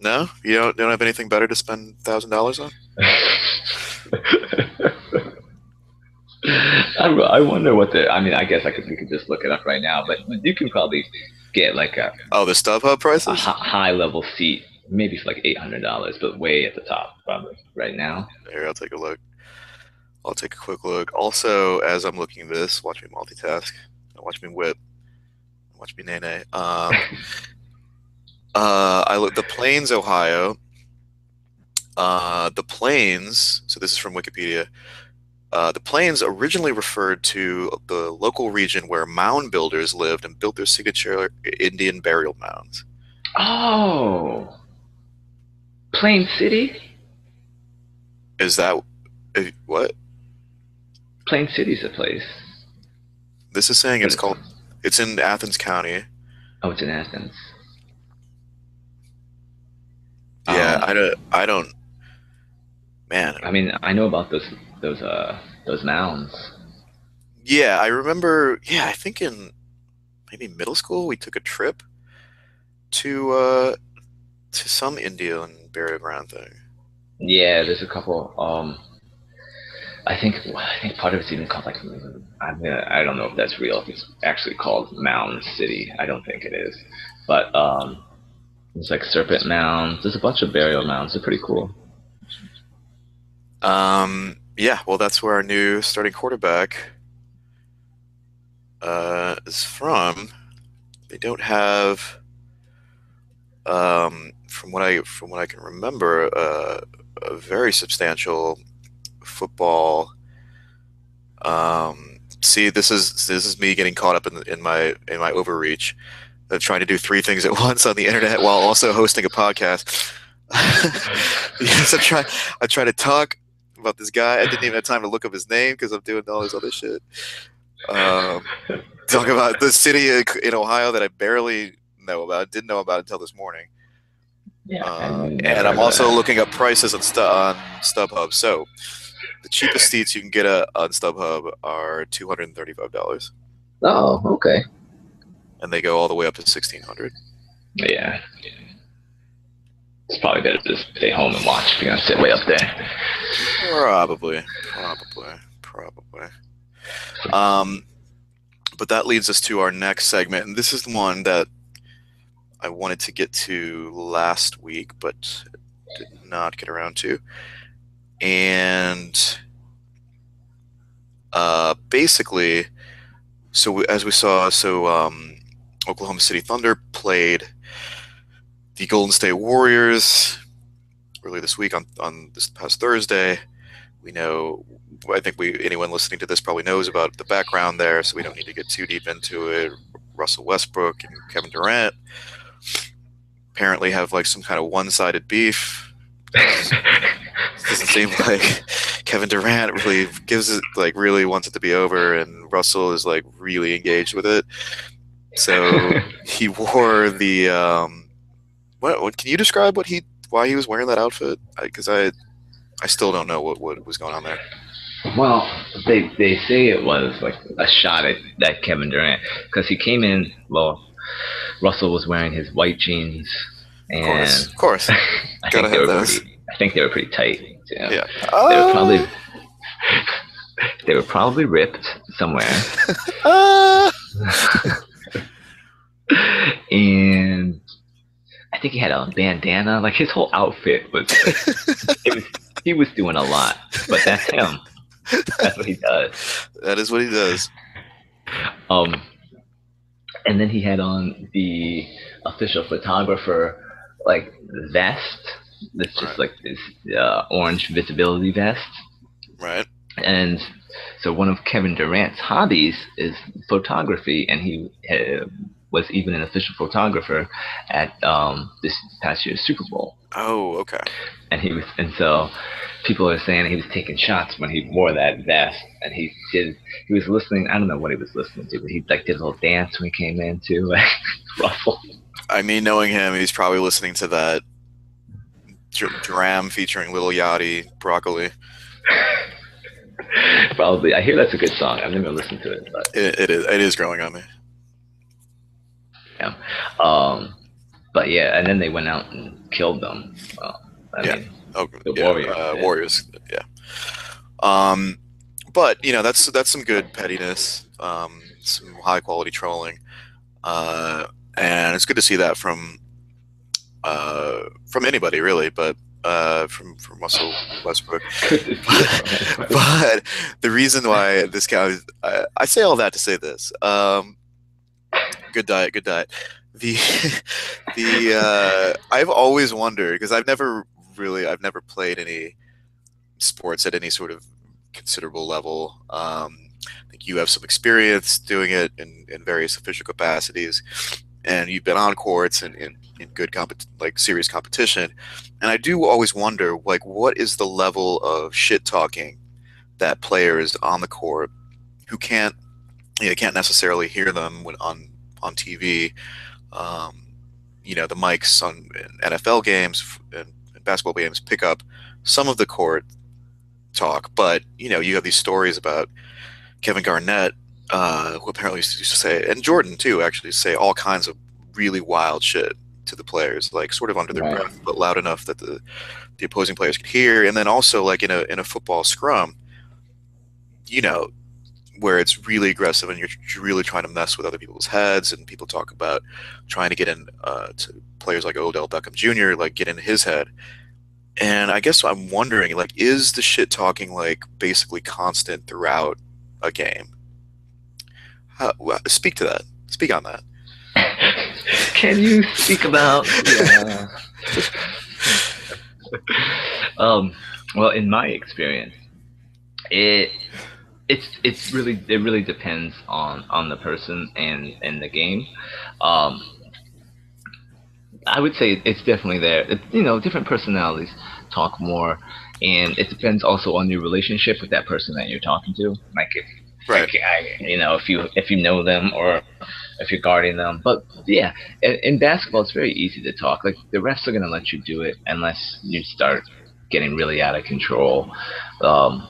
no, you don't you don't have anything better to spend thousand dollars on. I, I wonder what the. I mean, I guess I could. We could just look it up right now, but you can probably get like a, Oh, the StubHub a prices. hi- high level seat, maybe for like eight hundred dollars, but way at the top probably right now. Here, I'll take a look. I'll take a quick look. Also, as I'm looking at this, watch me multitask. Watch me whip. Watch me nay nay. Um, uh, I look the Plains, Ohio. Uh, the Plains. So this is from Wikipedia. Uh, the Plains originally referred to the local region where mound builders lived and built their signature Indian burial mounds. Oh, Plain City. Is that what? Plain City's a place. This is saying it's called. It's in Athens County. Oh, it's in Athens. Yeah, Um, I don't. I don't. Man, I mean, I know about those those uh those mounds. yeah, I remember. Yeah, I think in maybe middle school we took a trip to uh to some Indian burial ground thing. Yeah, there's a couple. Um, I think I think part of it's even called like I'm gonna, I don't know if that's real. If it's actually called Mound City, I don't think it is. But um, like serpent mounds. There's a bunch of burial mounds. They're pretty cool. Um, yeah, well, that's where our new starting quarterback uh, is from. They don't have, um, from what I from what I can remember, uh, a very substantial football. Um, see, this is this is me getting caught up in in my in my overreach, of trying to do three things at once on the internet while also hosting a podcast. yes, I try. I try to talk about this guy. I didn't even have time to look up his name because I'm doing all this other shit. Um, talk about the city in- Ohio that I barely know about, didn't know about until this morning. Yeah, Um, and I'm also looking up prices on, stu- on StubHub. So the cheapest seats you can get uh, on StubHub are $235, Oh, okay. and they go all the way up to 1600 Yeah. It's probably better to just stay home and watch if you're gonna sit way up there. Probably, probably, probably. Um, but that leads us to our next segment, and this is the one that I wanted to get to last week, but did not get around to. And uh, basically, so we, as we saw, so um, Oklahoma City Thunder played the Golden State Warriors early this week on, on this past Thursday. We know, I think we anyone listening to this probably knows about the background there, so we don't need to get too deep into it. Russell Westbrook and Kevin Durant apparently have like some kind of one-sided beef. doesn't seem like Kevin Durant really gives it like really wants it to be over, and Russell is like really engaged with it. So he wore the um, what, what? Can you describe what he why he was wearing that outfit? Because I, I, I still don't know what what was going on there. Well, they they say it was like a shot at, at Kevin Durant because he came in. Well, Russell was wearing his white jeans, and Of course, of course. Gotta have those. pretty, I think they were pretty tight. Too. Yeah. They were Ah, probably they were probably ripped somewhere, ah. and I think he had a bandana. Like his whole outfit was. it was he was doing a lot, but that's him. That's what he does. that is what he does. Um, and then he had on the official photographer like vest. That's just Right. like this uh, orange visibility vest. Right. And so one of Kevin Durant's hobbies is photography, and he uh, was even an official photographer at um, this past year's Super Bowl. Oh, okay. And he was, and so people are saying he was taking shots when he wore that vest, and he did. He was listening. I don't know what he was listening to, but he like did a little dance when he came in too. Ruffle. I mean, knowing him, he's probably listening to that dram featuring Lil Yachty, Broccoli. Probably. I hear that's a good song. I've never listened to it, but It, it is. It is growing on me. Yeah. Um, but yeah. And then they went out and killed them. Well, I Yeah. mean, Oh, The yeah, Warriors, uh, yeah. Warriors. Yeah. Um, but you know that's that's some good pettiness, um, some high quality trolling, uh, and it's good to see that from uh, from anybody really, but uh, from from Russell Westbrook. but the reason why this guy, I, I say all that to say this. Um, good diet, good diet. The the uh, I've always wondered because I've never really I've never played any sports at any sort of considerable level. Um, I think you have some experience doing it in, in various official capacities, and you've been on courts and in, in good compet- like serious competition. And I do always wonder, like, what is the level of shit talking that players on the court who can't, you know, can't necessarily hear them when on on TV. Um, you know, the mics on NFL games and, and basketball games pick up some of the court talk, but you know, you have these stories about Kevin Garnett, uh, who apparently used to say, and Jordan too, actually say all kinds of really wild shit to the players, like sort of under their Right. breath, but loud enough that the the opposing players could hear. And then also like in a in a football scrum, you know, where it's really aggressive and you're really trying to mess with other people's heads, and people talk about trying to get in uh, to players like Odell Beckham Jr. like get in his head. And I guess I'm wondering, like, is the shit talking like basically constant throughout a game? How, well, speak to that. Speak on that. Can you speak about? Yeah. um, well, in my experience, it it's it's really it really depends on on the person and and the game. Um, I would say it's definitely there. It, you know, different personalities talk more, and it depends also on your relationship with that person that you're talking to. Like if Right. like, I, you know, if you if you know them or if you're guarding them. But yeah, in, in basketball, it's very easy to talk. Like the refs are gonna let you do it unless you start getting really out of control. Um,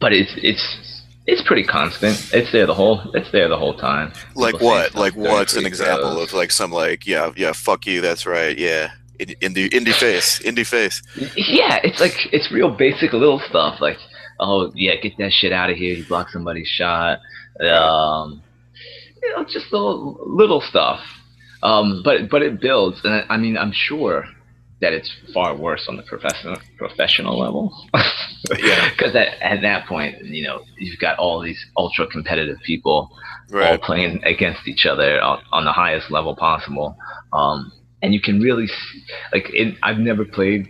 but it's it's it's pretty constant. It's there the whole. It's there the whole time. Like People what? Like what's an example of like some like yeah yeah fuck you that's right yeah indie indie face indie face. Yeah, it's like it's real basic little stuff like oh yeah get that shit out of here you block somebody's shot um you know just little little stuff um but but it builds and I mean I'm sure that it's far worse on the professional professional level. yeah. Because at, at that point, you know, you've got all these ultra competitive people right. all playing against each other on, on the highest level possible. Um, and you can really see, like it, I've never played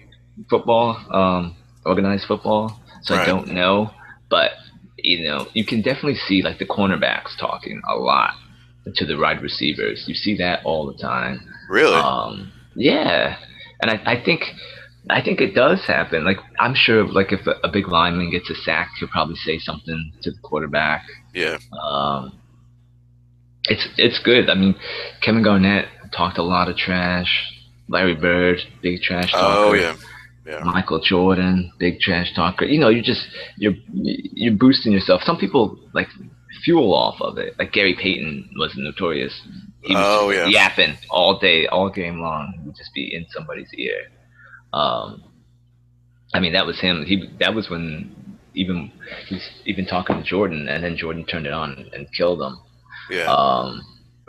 football, um, organized football, so right. I don't know. But you know, you can definitely see like the cornerbacks talking a lot to the wide receivers. You see that all the time. Really? Um, yeah and I, I think I think it does happen. Like I'm sure, like if a, a, big lineman gets a sack, he'll probably say something to the quarterback. Yeah. Um, it's it's good. I mean, Kevin Garnett talked a lot of trash. Larry Bird, big trash talker. Oh yeah. Yeah. Michael Jordan, big trash talker. You know, you just you're you're boosting yourself. Some people like fuel off of it. Like Gary Payton was notorious he was oh, yeah. yapping all day, all game long. He would just be in somebody's ear. Um, I mean, that was him. He that was when even he's even talking to Jordan, and then Jordan turned it on and killed him. Yeah. Um,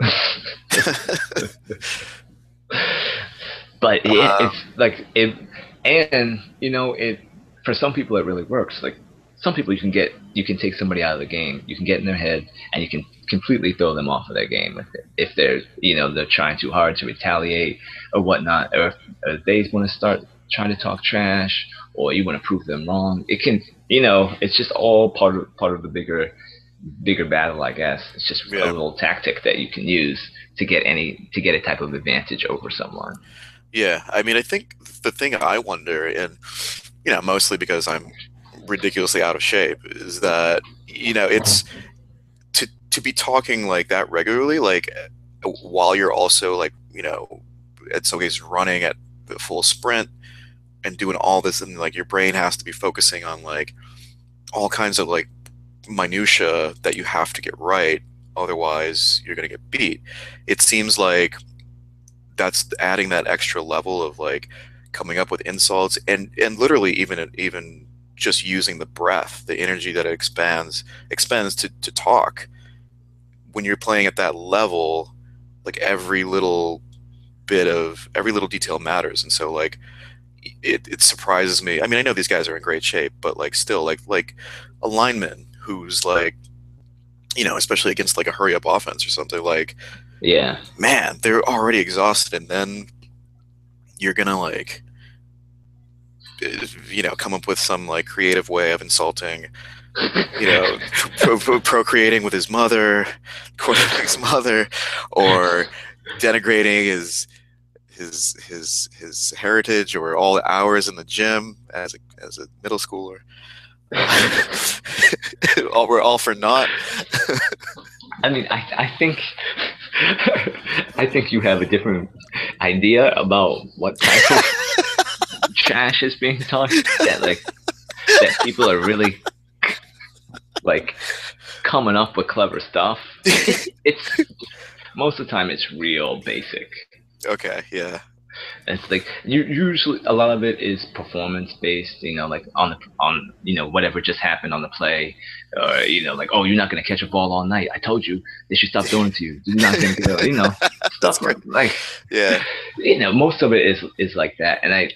but it, it's like it, and you know, it for some people it really works. Like some people you can get you can take somebody out of the game you can get in their head and you can completely throw them off of their game if, if they're you know they're trying too hard to retaliate or whatnot or if, or if they want to start trying to talk trash or you want to prove them wrong it can you know it's just all part of part of the bigger bigger battle i guess it's just yeah. a little tactic that you can use to get any to get a type of advantage over someone yeah i mean i think the thing i wonder and you know mostly because i'm ridiculously out of shape is that you know it's to to be talking like that regularly like while you're also like you know at some cases running at the full sprint and doing all this and like your brain has to be focusing on like all kinds of like minutia that you have to get right otherwise you're to get beat. It seems like that's adding that extra level of like coming up with insults and and literally even even just using the breath, the energy that it expands expends to, to talk. When you're playing at that level, like every little bit of every little detail matters. And so like it, it surprises me. I mean, I know these guys are in great shape, but like still like like a lineman who's like you know, especially against like a hurry up offense or something like yeah. Man, they're already exhausted and then you're gonna like uh, you know come up with some like creative way of insulting you know pro- pro- procreating with his mother quarterback's mother or denigrating his his his his heritage or all the hours in the gym as a as a middle schooler all we're all for naught i mean i i think i think you have a different idea about what type of trash is being talked that like that people are really like coming up with clever stuff. It's, most of the time it's real basic. Okay, yeah. It's like you usually a lot of it is performance based, you know, like on the on you know whatever just happened on the play, or you know like oh you're not gonna catch a ball all night. I told you they should stop doing it to you. You're not gonna it, you know stuff like, like yeah. You know most of it is is like that, and I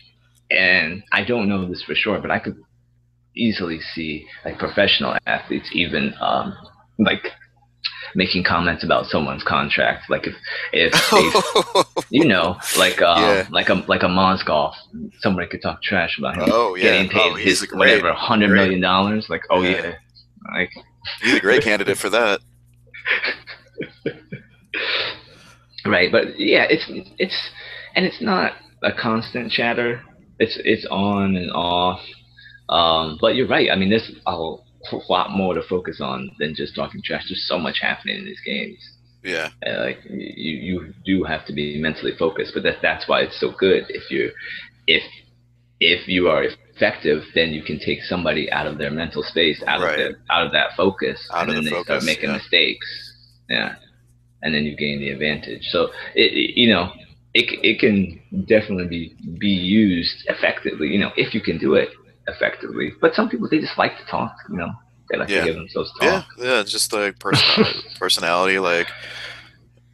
and I don't know this for sure, but I could easily see like professional athletes even um, like making comments about someone's contract. Like if if you know, like um, yeah. like a like a Mozgov, somebody could talk trash about him oh, yeah. getting paid oh, his great, whatever hundred million dollars. Like oh yeah. yeah, like he's a great candidate for that. right, but yeah, it's it's and it's not a constant chatter it's it's on and off. Um, but you're right. I mean, there's a lot more to focus on than just talking trash. There's so much happening in these games. Yeah. And like you, you do have to be mentally focused, but that that's why it's so good. If you, if if you are effective, then you can take somebody out of their mental space, out Right. of the, out of that focus, Out and of then the they start making yeah. mistakes. Yeah, and then you gain the advantage. So it, it you know it it can definitely be be used effectively. You know if you can do it effectively. But some people they just like to talk. You know they like Yeah. to give themselves talk. yeah, yeah, just like personality, personality. Like,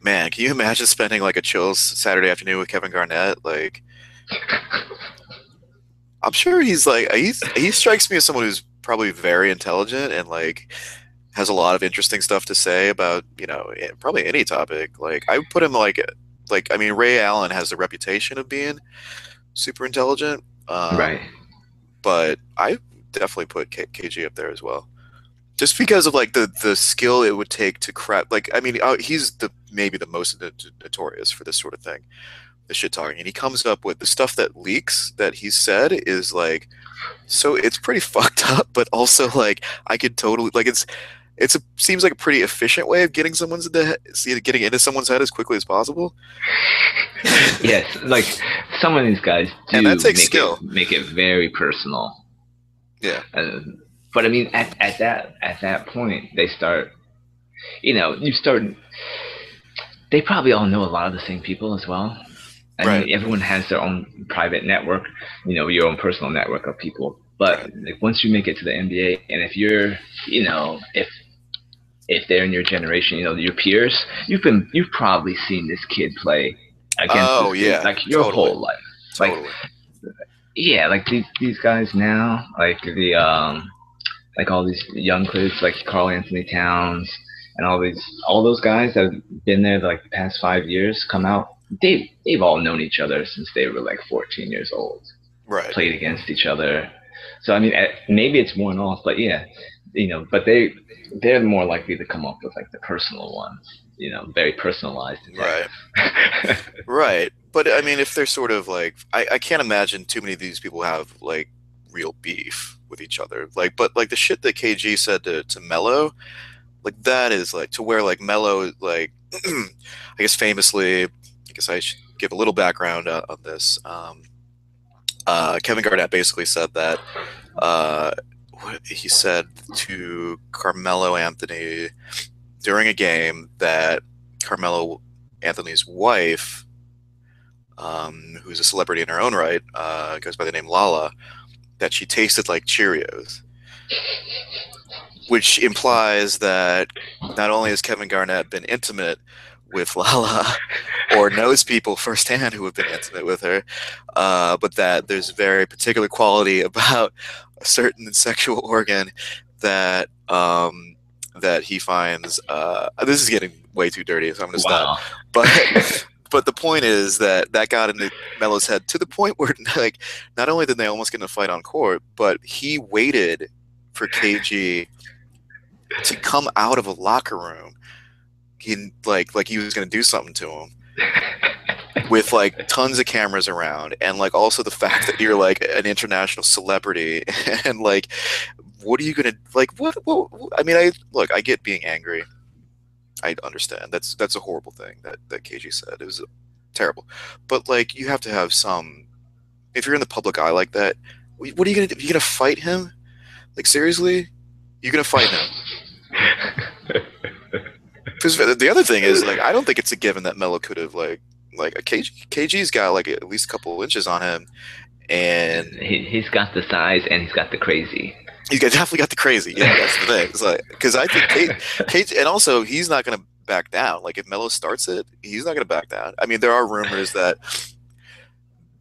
man, can you imagine spending like a chill Saturday afternoon with Kevin Garnett? Like, I'm sure he's like he's he strikes me as someone who's probably very intelligent and like has a lot of interesting stuff to say about you know probably any topic. Like, I put him like like I mean Ray Allen has the reputation of being super intelligent, um, right. But I definitely put K- KG up there as well. Just because of like the the skill it would take to craft, like I mean, uh, he's the maybe the most not- notorious for this sort of thing, the shit talking, and he comes up with the stuff that leaks that he said is like, so it's pretty fucked up, but also like I could totally like it's it's a seems like a pretty efficient way of getting someone's see getting into someone's head as quickly as possible. yes, like some of these guys do And that takes make skill. it make it very personal. Yeah. Uh, but I mean, at, at that at that point, they start. You know, you start. They probably all know a lot of the same people as well. I Right. mean, everyone has their own private network. You know, your own personal network of people. But like, once you make it to the NBA, and if you're, you know, if if they're in your generation, you know, your peers, you've been, you've probably seen this kid play against Oh, this kid, like your totally. whole life Like, Totally. yeah, like these these guys now, like the um, like all these young kids, like Karl-Anthony Towns, and all these all those guys that have been there like the past five years, come out. They they've all known each other since they were like 14 years old, right. played against each other. So I mean, eh, maybe it's worn off, but yeah, you know, but they they're more likely to come up with like the personal ones, you know, very personalized. Right. Right. But I mean, if they're sort of like, I, I can't imagine too many of these people have like real beef with each other. Like, but like the shit that KG said to, to Melo, like that is like to where like Melo, like, I guess famously, I guess I should give a little background uh, on this. Um, uh, Kevin Garnett basically said that, uh, he said to Carmelo Anthony during a game that Carmelo Anthony's wife, um, who's a celebrity in her own right, uh, goes by the name Lala, that she tasted like Cheerios, which implies that not only has Kevin Garnett been intimate with Lala or knows people firsthand who have been intimate with her, uh, but that there's a very particular quality about a certain sexual organ that um, that he finds. Uh, this is getting way too dirty, so I'm going to stop but but the point is that that got into Melo's head to the point where like not only did they almost get in a fight on court, but he waited for KG to come out of a locker room. He like like he was gonna do something to him with like tons of cameras around and like also the fact that you're like an international celebrity and like what are you gonna like what, what i mean i look i get being angry. I understand. That's that's a horrible thing that that kg said. It was terrible. But like you have to have some if you're in the public eye like that what are you gonna do? You gonna fight him? Like seriously? You're gonna fight him? Because the other thing is like i don't think it's a given that Melo could have like like a KG, kg's got like at least a couple inches on him and he, he's got the size and he's got the crazy. he's got, definitely got the crazy. Yeah, that's the thing. It's like because I think Kate, Kate, and also he's not going to back down. Like if Melo starts it, he's not going to back down. I mean, there are rumors that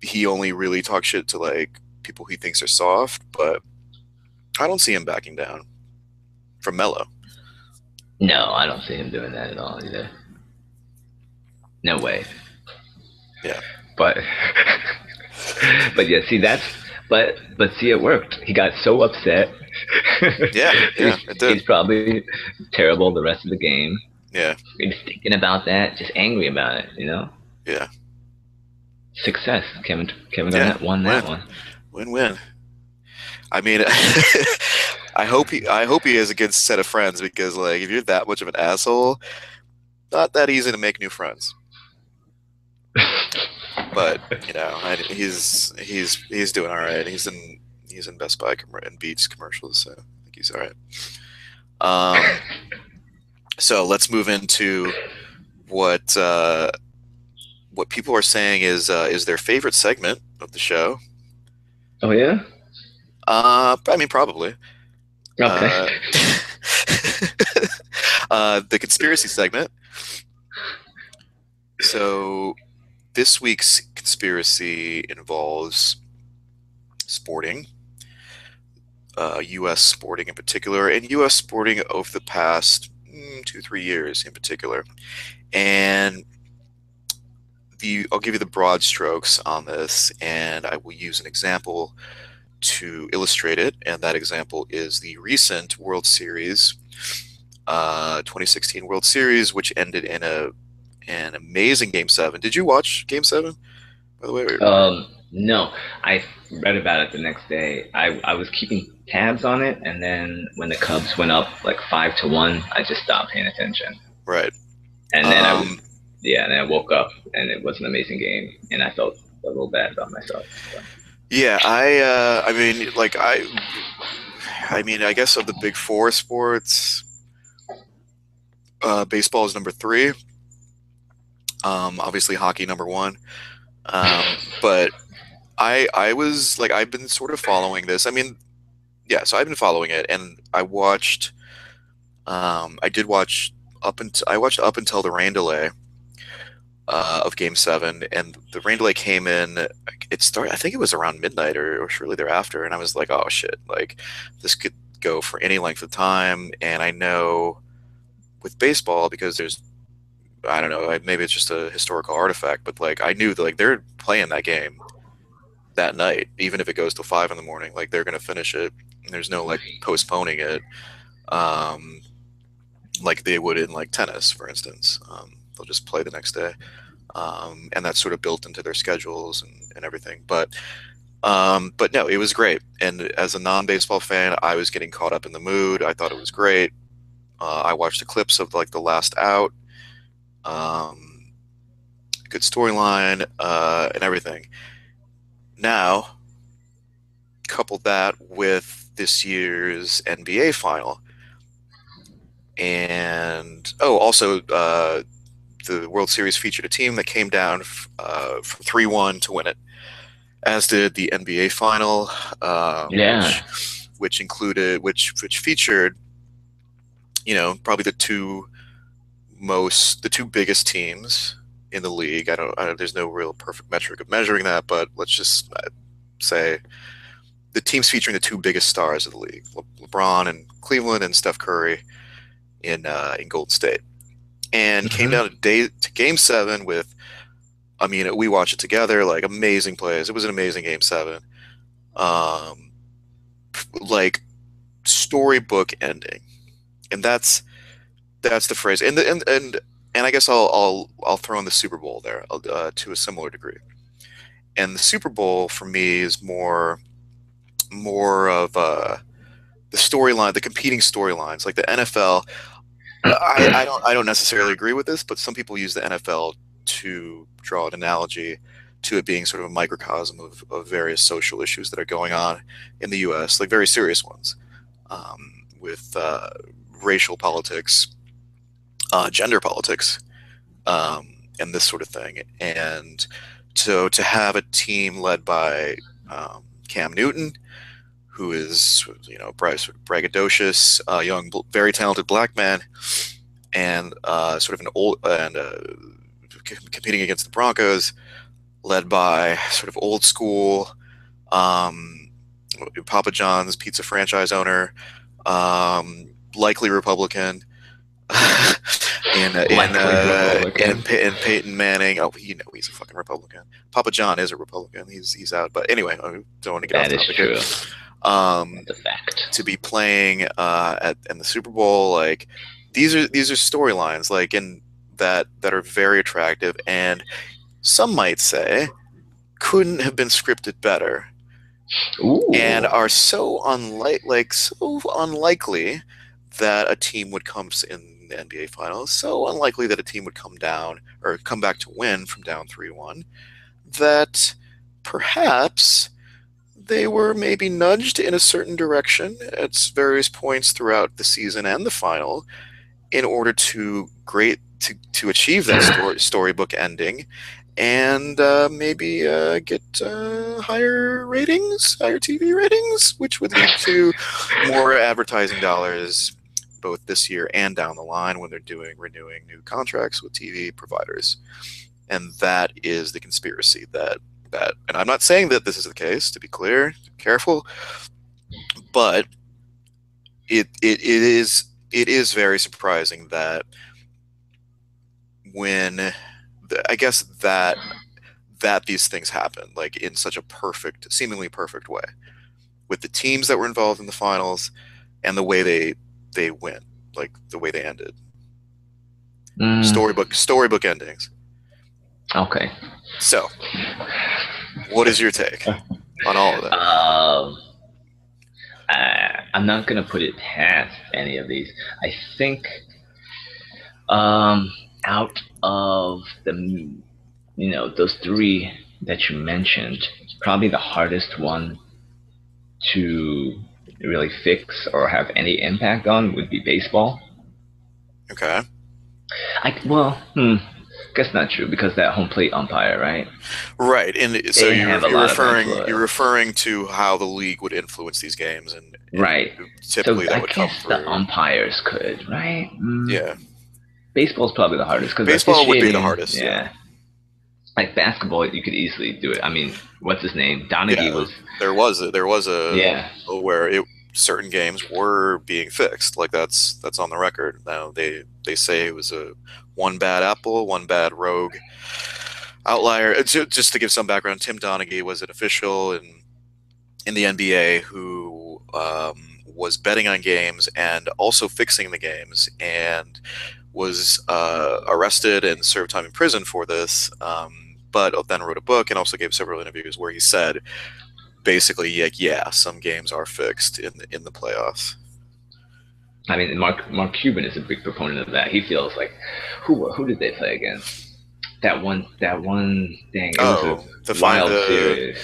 he only really talks shit to like people he thinks are soft, but I don't see him backing down from Melo. No, I don't see him doing that at all either. No way. Yeah. But but yeah, see that's but but see it worked. He got so upset. Yeah, yeah, he's, it did. he's probably terrible the rest of the game. Yeah, He's thinking about that, just angry about it, you know? Yeah. Success. Kevin Kevin Yeah, Garnett won that win. one. win-win. I mean, I hope he I hope he has a good set of friends because like if you're that much of an asshole, not that easy to make new friends. But you know, I, he's he's he's doing all right. He's in He's in Best Buy com- and Beats commercials, so I think he's all right. Um, so let's move into what uh, what people are saying is uh, is their favorite segment of the show. Oh yeah. Uh, I mean, probably. Okay. Uh, uh, the conspiracy segment. So, this week's conspiracy involves sporting, uh, U.S. sporting in particular, and U.S. sporting over the past mm, two, three years in particular. And the I'll give you the broad strokes on this, and I will use an example to illustrate it. And that example is the recent World Series, uh, 2016 World Series, which ended in a an amazing Game Seven. Did you watch Game Seven? By the way, Um, no, I read about it the next day. I, I was keeping tabs on it, and then when the Cubs went up like five to one, I just stopped paying attention. right. And then I, Um, yeah, and then I woke up, and it was an amazing game, and I felt a little bad about myself. So. Yeah, I uh, I mean like I I mean I guess of the big four sports uh, baseball is number three. Um, obviously hockey number one. Um, but I I was like I've been sort of following this. I mean, yeah, so I've been following it and I watched um, I did watch up until I watched up until the rain delay uh, of Game Seven, and the rain delay came in. It started. I think it was around midnight or, or shortly thereafter, and I was like, "Oh shit! Like this could go for any length of time." And I know with baseball because there's, I don't know, maybe it's just a historical artifact, but like I knew that like they're playing that game that night, even if it goes till five in the morning. Like they're gonna finish it. And there's no like postponing it. Um, like they would in like tennis, for instance. Um, they'll just play the next day, um, and that's sort of built into their schedules and, and everything. But um, but no, it was great. And as a non-baseball fan, I was getting caught up in the mood. I thought it was great. Uh, I watched the clips of like the last out. Um, good storyline uh, and everything. Now, couple that with this year's NBA final and oh, also uh, the World Series featured a team that came down uh, from three one to win it, as did the NBA final. Uh, Yeah. which, which included which which featured, you know, probably the two most the two biggest teams in the league. I don't. I don't there's no real perfect metric of measuring that, but let's just uh, say the teams featuring the two biggest stars of the league: Le- LeBron and Cleveland, and Steph Curry in uh, in Golden State, and came Mhm. down to day to Game Seven with. I mean, we watched it together. Like amazing plays. It was an amazing Game Seven. Um, like storybook ending, and that's that's the phrase. And the, and and and I guess I'll I'll I'll throw in the Super Bowl there uh, to a similar degree. And the Super Bowl for me is more more of uh, the storyline, the competing storylines, like the NFL. I, I don't I don't necessarily agree with this, but some people use the NFL to draw an analogy to it being sort of a microcosm of, of various social issues that are going on in the U.S., like very serious ones, um, with uh, racial politics, uh, gender politics, um, and this sort of thing. And so to have a team led by um, Cam Newton, who is you know bra- sort of braggadocious, uh, young, very talented black man, and uh, sort of an old and uh, c- competing against the Broncos, led by sort of old school um, Papa John's pizza franchise owner, um, likely Republican. and uh, and, uh, and, Pey- and Peyton Manning. Oh, you know he's a fucking Republican. Papa John is a Republican. He's he's out. But anyway, I don't want to get That off is topic. here. true. Um, a fact. to be playing uh, at in the Super Bowl. Like these are these are storylines like in that that are very attractive and some might say couldn't have been scripted better Ooh. and are so unlike like so unlikely that a team would come in the NBA finals so unlikely that a team would come down or come back to win from down 3-1 that perhaps they were maybe nudged in a certain direction at various points throughout the season and the final in order to great to, to achieve that story, storybook ending and uh, maybe uh, get uh, higher ratings, higher TV ratings, which would lead to more advertising dollars both this year and down the line when they're doing renewing new contracts with TV providers. And that is the conspiracy that that and I'm not saying that this is the case, to be clear, careful, but it it, it is it is very surprising that when I guess that that these things happen like in such a perfect, seemingly perfect way, with the teams that were involved in the finals and the way they they went, like the way they ended. Mm, Storybook storybook endings. Okay. So, what is your take on all of that? Um, I, I'm not gonna put it past any of these. I think, um, out of the, you know, those three that you mentioned, probably the hardest one to really fix or have any impact on would be baseball. Okay. I well, hmm, guess not true because that home plate umpire, right? Right, and so you're, you're referring you're referring to how the league would influence these games, and, and Right. typically so that I would come through. the umpires could, right? Mm, yeah, Baseball's probably the hardest because Baseball would be the hardest, Yeah. yeah. Like basketball, you could easily do it. I mean, what's his name? Donaghy Yeah. was. there was a, there was a Yeah. where it certain games were being fixed. Like that's that's on the record. Now they they say it was a one bad apple, one bad rogue outlier. Just to give some background, Tim Donaghy was an official in in the NBA who um, was betting on games and also fixing the games and was uh, arrested and served time in prison for this. Um, but then wrote a book and also gave several interviews where he said basically like yeah some games are fixed in the, in the playoffs I mean, Mark Mark Cuban is a big proponent of that. He feels like, who who did they play against? That one that one thing. Oh, the a fi- the-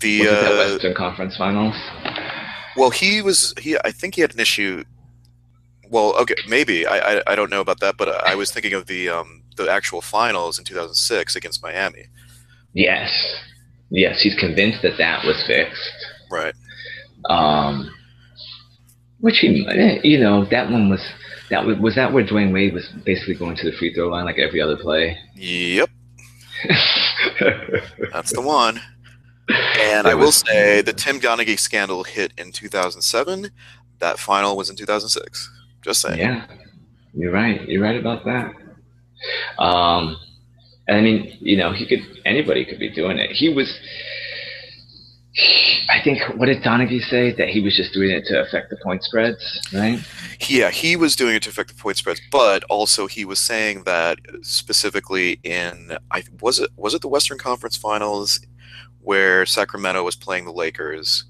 the was it that uh, Western Conference Finals? well he was he i think he had an issue well okay maybe I, I i don't know about that but i was thinking of the um the actual finals in 2006 against miami Yes, yes. He's convinced that that was fixed. right Um, which he, eh, you know, that one was that was, was that where Dwyane Wade was basically going to the free throw line like every other play. yep that's the one and i will was- say the tim donaghy scandal hit in 2007 that final was in 2006 just saying yeah, you're right. You're right about that. Um, and I mean, you know, he could anybody could be doing it. He was. I think what did Donaghy say that he was just doing it to affect the point spreads, right? Yeah, he was doing it to affect the point spreads, but also he was saying that specifically in I was it was it the Western Conference Finals where Sacramento was playing the Lakers.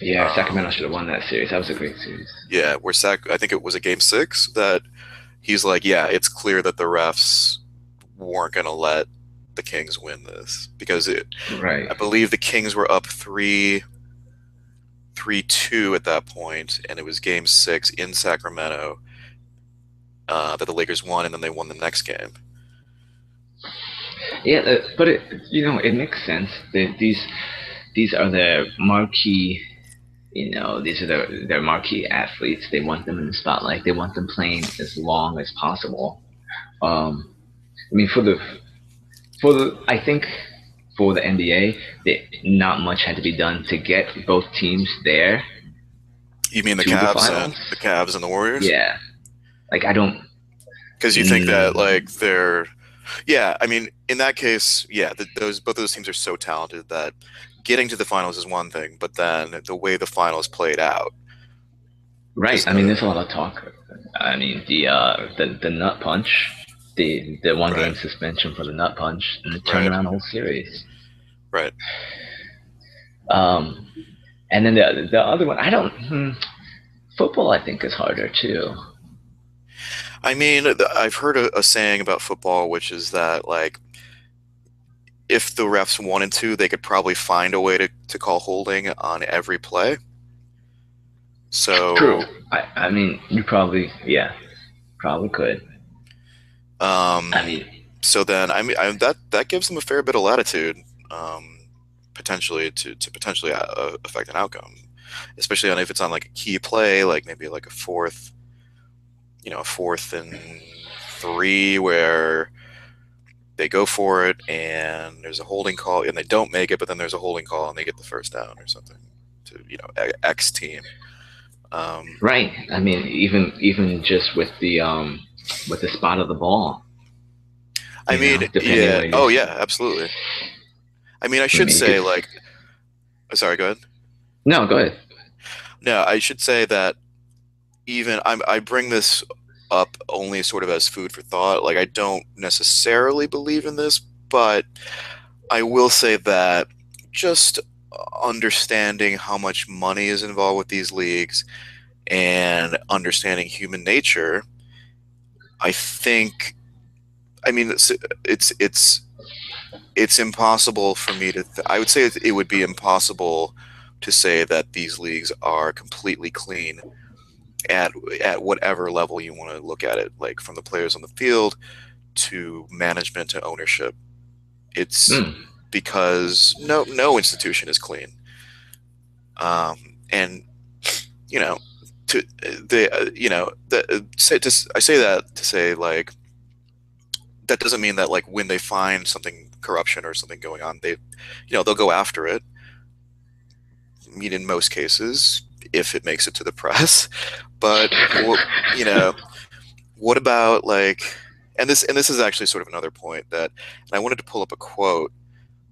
Yeah, Um, Sacramento should have won that series. That was a great series. Yeah, where Sac I think it was a game six that he's like, yeah, it's clear that the refs weren't gonna let the Kings win this because it, Right. I believe the Kings were up three three two at that point, and it was game six in Sacramento uh, that the Lakers won, and then they won the next game. Yeah, uh, but it, you know, it makes sense. That these these are their marquee. You know, these are their their marquee athletes. They want them in the spotlight. They want them playing as long as possible. Um, I mean, for the for the, I think for the NBA, that not much had to be done to get both teams there. You mean the To the Cavs and the Cavs and the Warriors? Yeah, like I don't. because you think that like they're, yeah. I mean, in that case, yeah, th those both those teams are so talented that getting to the finals is one thing, but then the way the finals played out, Right. I mean, there's a lot of talk. I mean, the uh, the the nut punch, the the one game suspension for the nut punch, and it Right. turned around the whole series. right? Um, and then the the other one, I don't. Hmm, football, I think, is harder too. I mean, I've heard a, a saying about football, which is that like if the refs wanted to, they could probably find a way to, to call holding on every play. So True. I, I mean, you probably, yeah, probably could. Um, I mean, so then I mean I, that that gives them a fair bit of latitude, um, potentially to to potentially uh, affect an outcome, especially on if it's on like a key play, like maybe like a fourth, you know, a fourth and three where they go for it and there's a holding call and they don't make it, but then there's a holding call and they get the first down or something to you know X team. Um, right. I mean, even even just with the um with the spot of the ball. I mean, know, yeah. Oh, yeah, absolutely. I mean, I should mean, say like, oh, sorry, go ahead. No, go ahead. No, I should say that even I'm, I bring this up only sort of as food for thought. Like, I don't necessarily believe in this, but I will say that just understanding how much money is involved with these leagues and understanding human nature, I think. I mean, it's it's it's, it's impossible for me to. Th- I would say it would be impossible to say that these leagues are completely clean at at whatever level you want to look at it, like from the players on the field to management to ownership. It's Hmm. because no no institution is clean, um, and you know to uh, you know the uh, say to, I say that to say like that doesn't mean that like when they find something corruption or something going on they you know they'll go after it I mean, in most cases, if it makes it to the press. But you know, what about like, and this and this is actually sort of another point that, and I wanted to pull up a quote.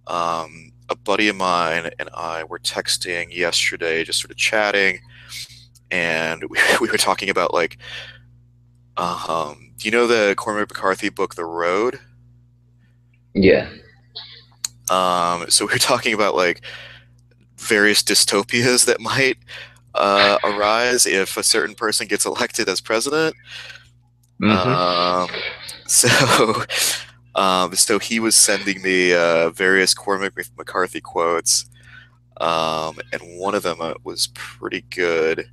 Um, a buddy of mine and I were texting yesterday, just sort of chatting, and we, we were talking about like, um, do you know the Cormac McCarthy book, The Road? Yeah. Um, so we were talking about like various dystopias that might uh, arise if a certain person gets elected as president. Mhm. Um, so, um, so he was sending me uh, various Cormac McCarthy quotes, um, and one of them uh, was pretty good.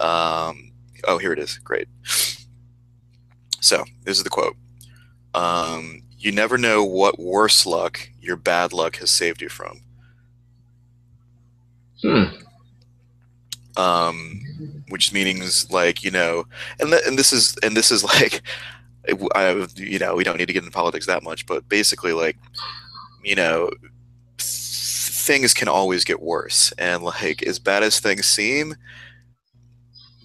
Um, oh, here it is. Great. So this is the quote. Um, you never know what worse luck your bad luck has saved you from. Hmm. um, which means like you know, and th- and this is and this is like, I, you know, we don't need to get into politics that much, but basically like, you know, th- things can always get worse, and like as bad as things seem,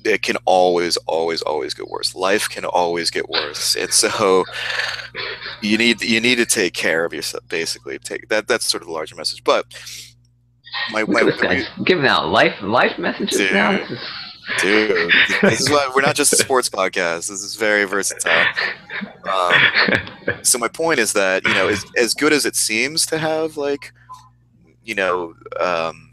it can always, always, always get worse. Life can always get worse, and so you need you need to take care of yourself. Basically, take that. That's sort of the larger message, but. My, my, this giving out life life messages Dude. now. This is- Dude, this is why we're not just a sports podcast. This is very versatile. Um, so my point is that you know, as, as good as it seems to have, like, you know, um,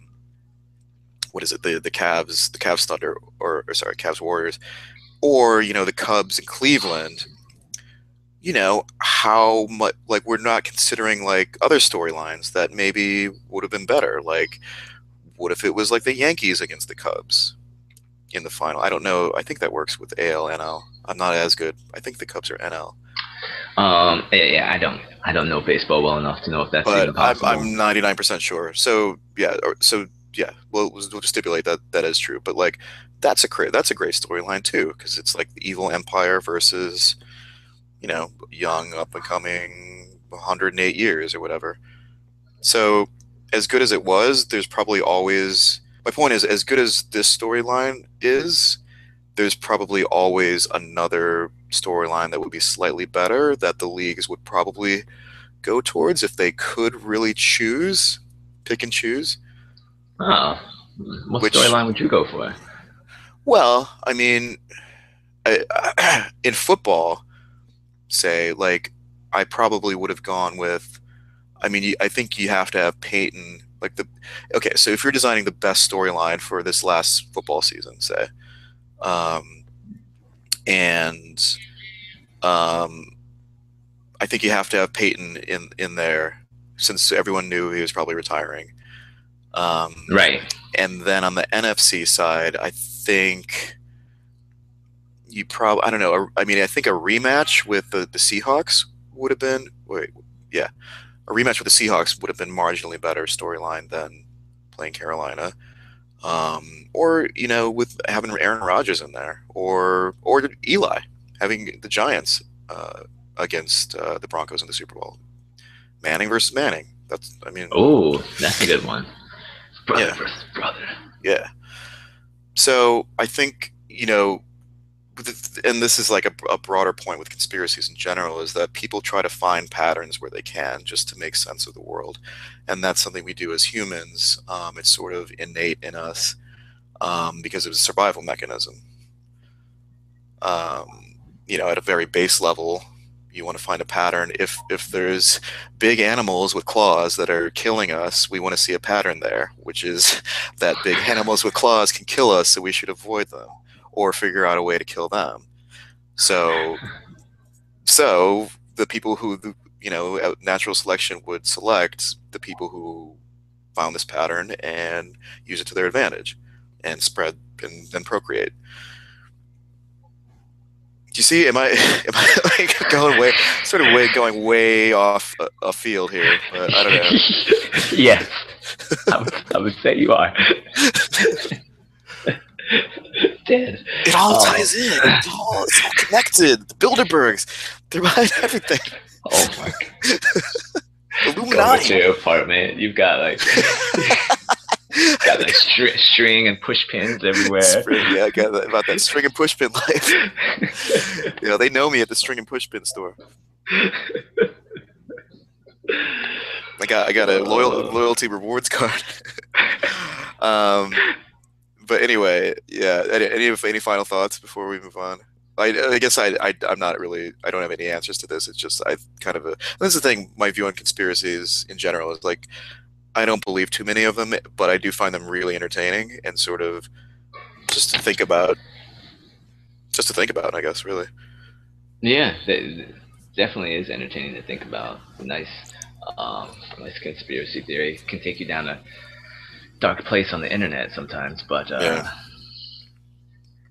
what is it? The the Cavs, the Cavs Thunder, or, or sorry, Cavs Warriors, or you know, the Cubs in Cleveland. You know how much like we're not considering like other storylines that maybe would have been better. Like, what if it was like the Yankees against the Cubs? in the final. I don't know. I think that works with AL NL. I'm not as good. I think the Cubs are NL, um. Yeah. I don't. I don't know baseball well enough to know if that's even but I'm. I'm 99% sure. So yeah, or, so yeah, we'll, we'll just stipulate that that is true. But like, that's a great that's a great storyline too because it's like the evil empire versus, you know, young up and coming 108 years or whatever. So as good as it was, there's probably always my point is as good as this storyline is, there's probably always another storyline that would be slightly better that the leagues would probably go towards if they could really choose, pick and choose. Oh, what Which- storyline would you go for? Well, I mean, I, in football, say like I probably would have gone with. I mean, I think you have to have Peyton like the. Okay, so if you're designing the best storyline for this last football season, say, um, and um, I think you have to have Peyton in in there since everyone knew he was probably retiring. Um, Right. and then on the NFC side, I think you probably I don't know. I mean, I think a rematch with the, the Seahawks would have been wait, yeah, a rematch with the Seahawks would have been marginally better storyline than playing Carolina, um, or you know, with having Aaron Rodgers in there, or or Eli having the Giants uh, against uh, the Broncos in the Super Bowl. Manning versus Manning. That's I mean, Oh, that's a good one. Brother Yeah. versus brother. Yeah. So I think you know, and this is like a, a broader point with conspiracies in general is that people try to find patterns where they can just to make sense of the world, and that's something we do as humans. Um, it's sort of innate in us um, because it's a survival mechanism. Um, you know, at a very base level, you want to find a pattern. If if there's big animals with claws that are killing us, we want to see a pattern there, which is that big animals with claws can kill us, so we should avoid them or figure out a way to kill them. So, so the people who you know uh, natural selection would select the people who found this pattern and use it to their advantage and spread and then procreate. Do you see? Am I am I like going way sort of way going way off uh, a, a field here? But I don't know. yes. I would, I would say you are. Dead. It all Oh. ties in. It's all, it's all connected. The Bilderbergs, they're behind everything. Oh my god. Go to Illuminati. your apartment. You've got like got like stri- string and push pins everywhere. String, yeah, I got that, about that string and push pin life. you know, they know me at the string and push pin store. I got I got a loyal, loyalty rewards card. um, but anyway, yeah. Any any, any final thoughts before we move on? I, I guess I, I I'm not really I don't have any answers to this. It's just I kind of a that's the thing. My view on conspiracies in general is like I don't believe too many of them, but I do find them really entertaining and sort of just to think about. Just to think about, I guess, really. Yeah, th- definitely is entertaining to think about. Nice, um, nice conspiracy theory can take you down a dark place on the internet sometimes, but uh, Yeah.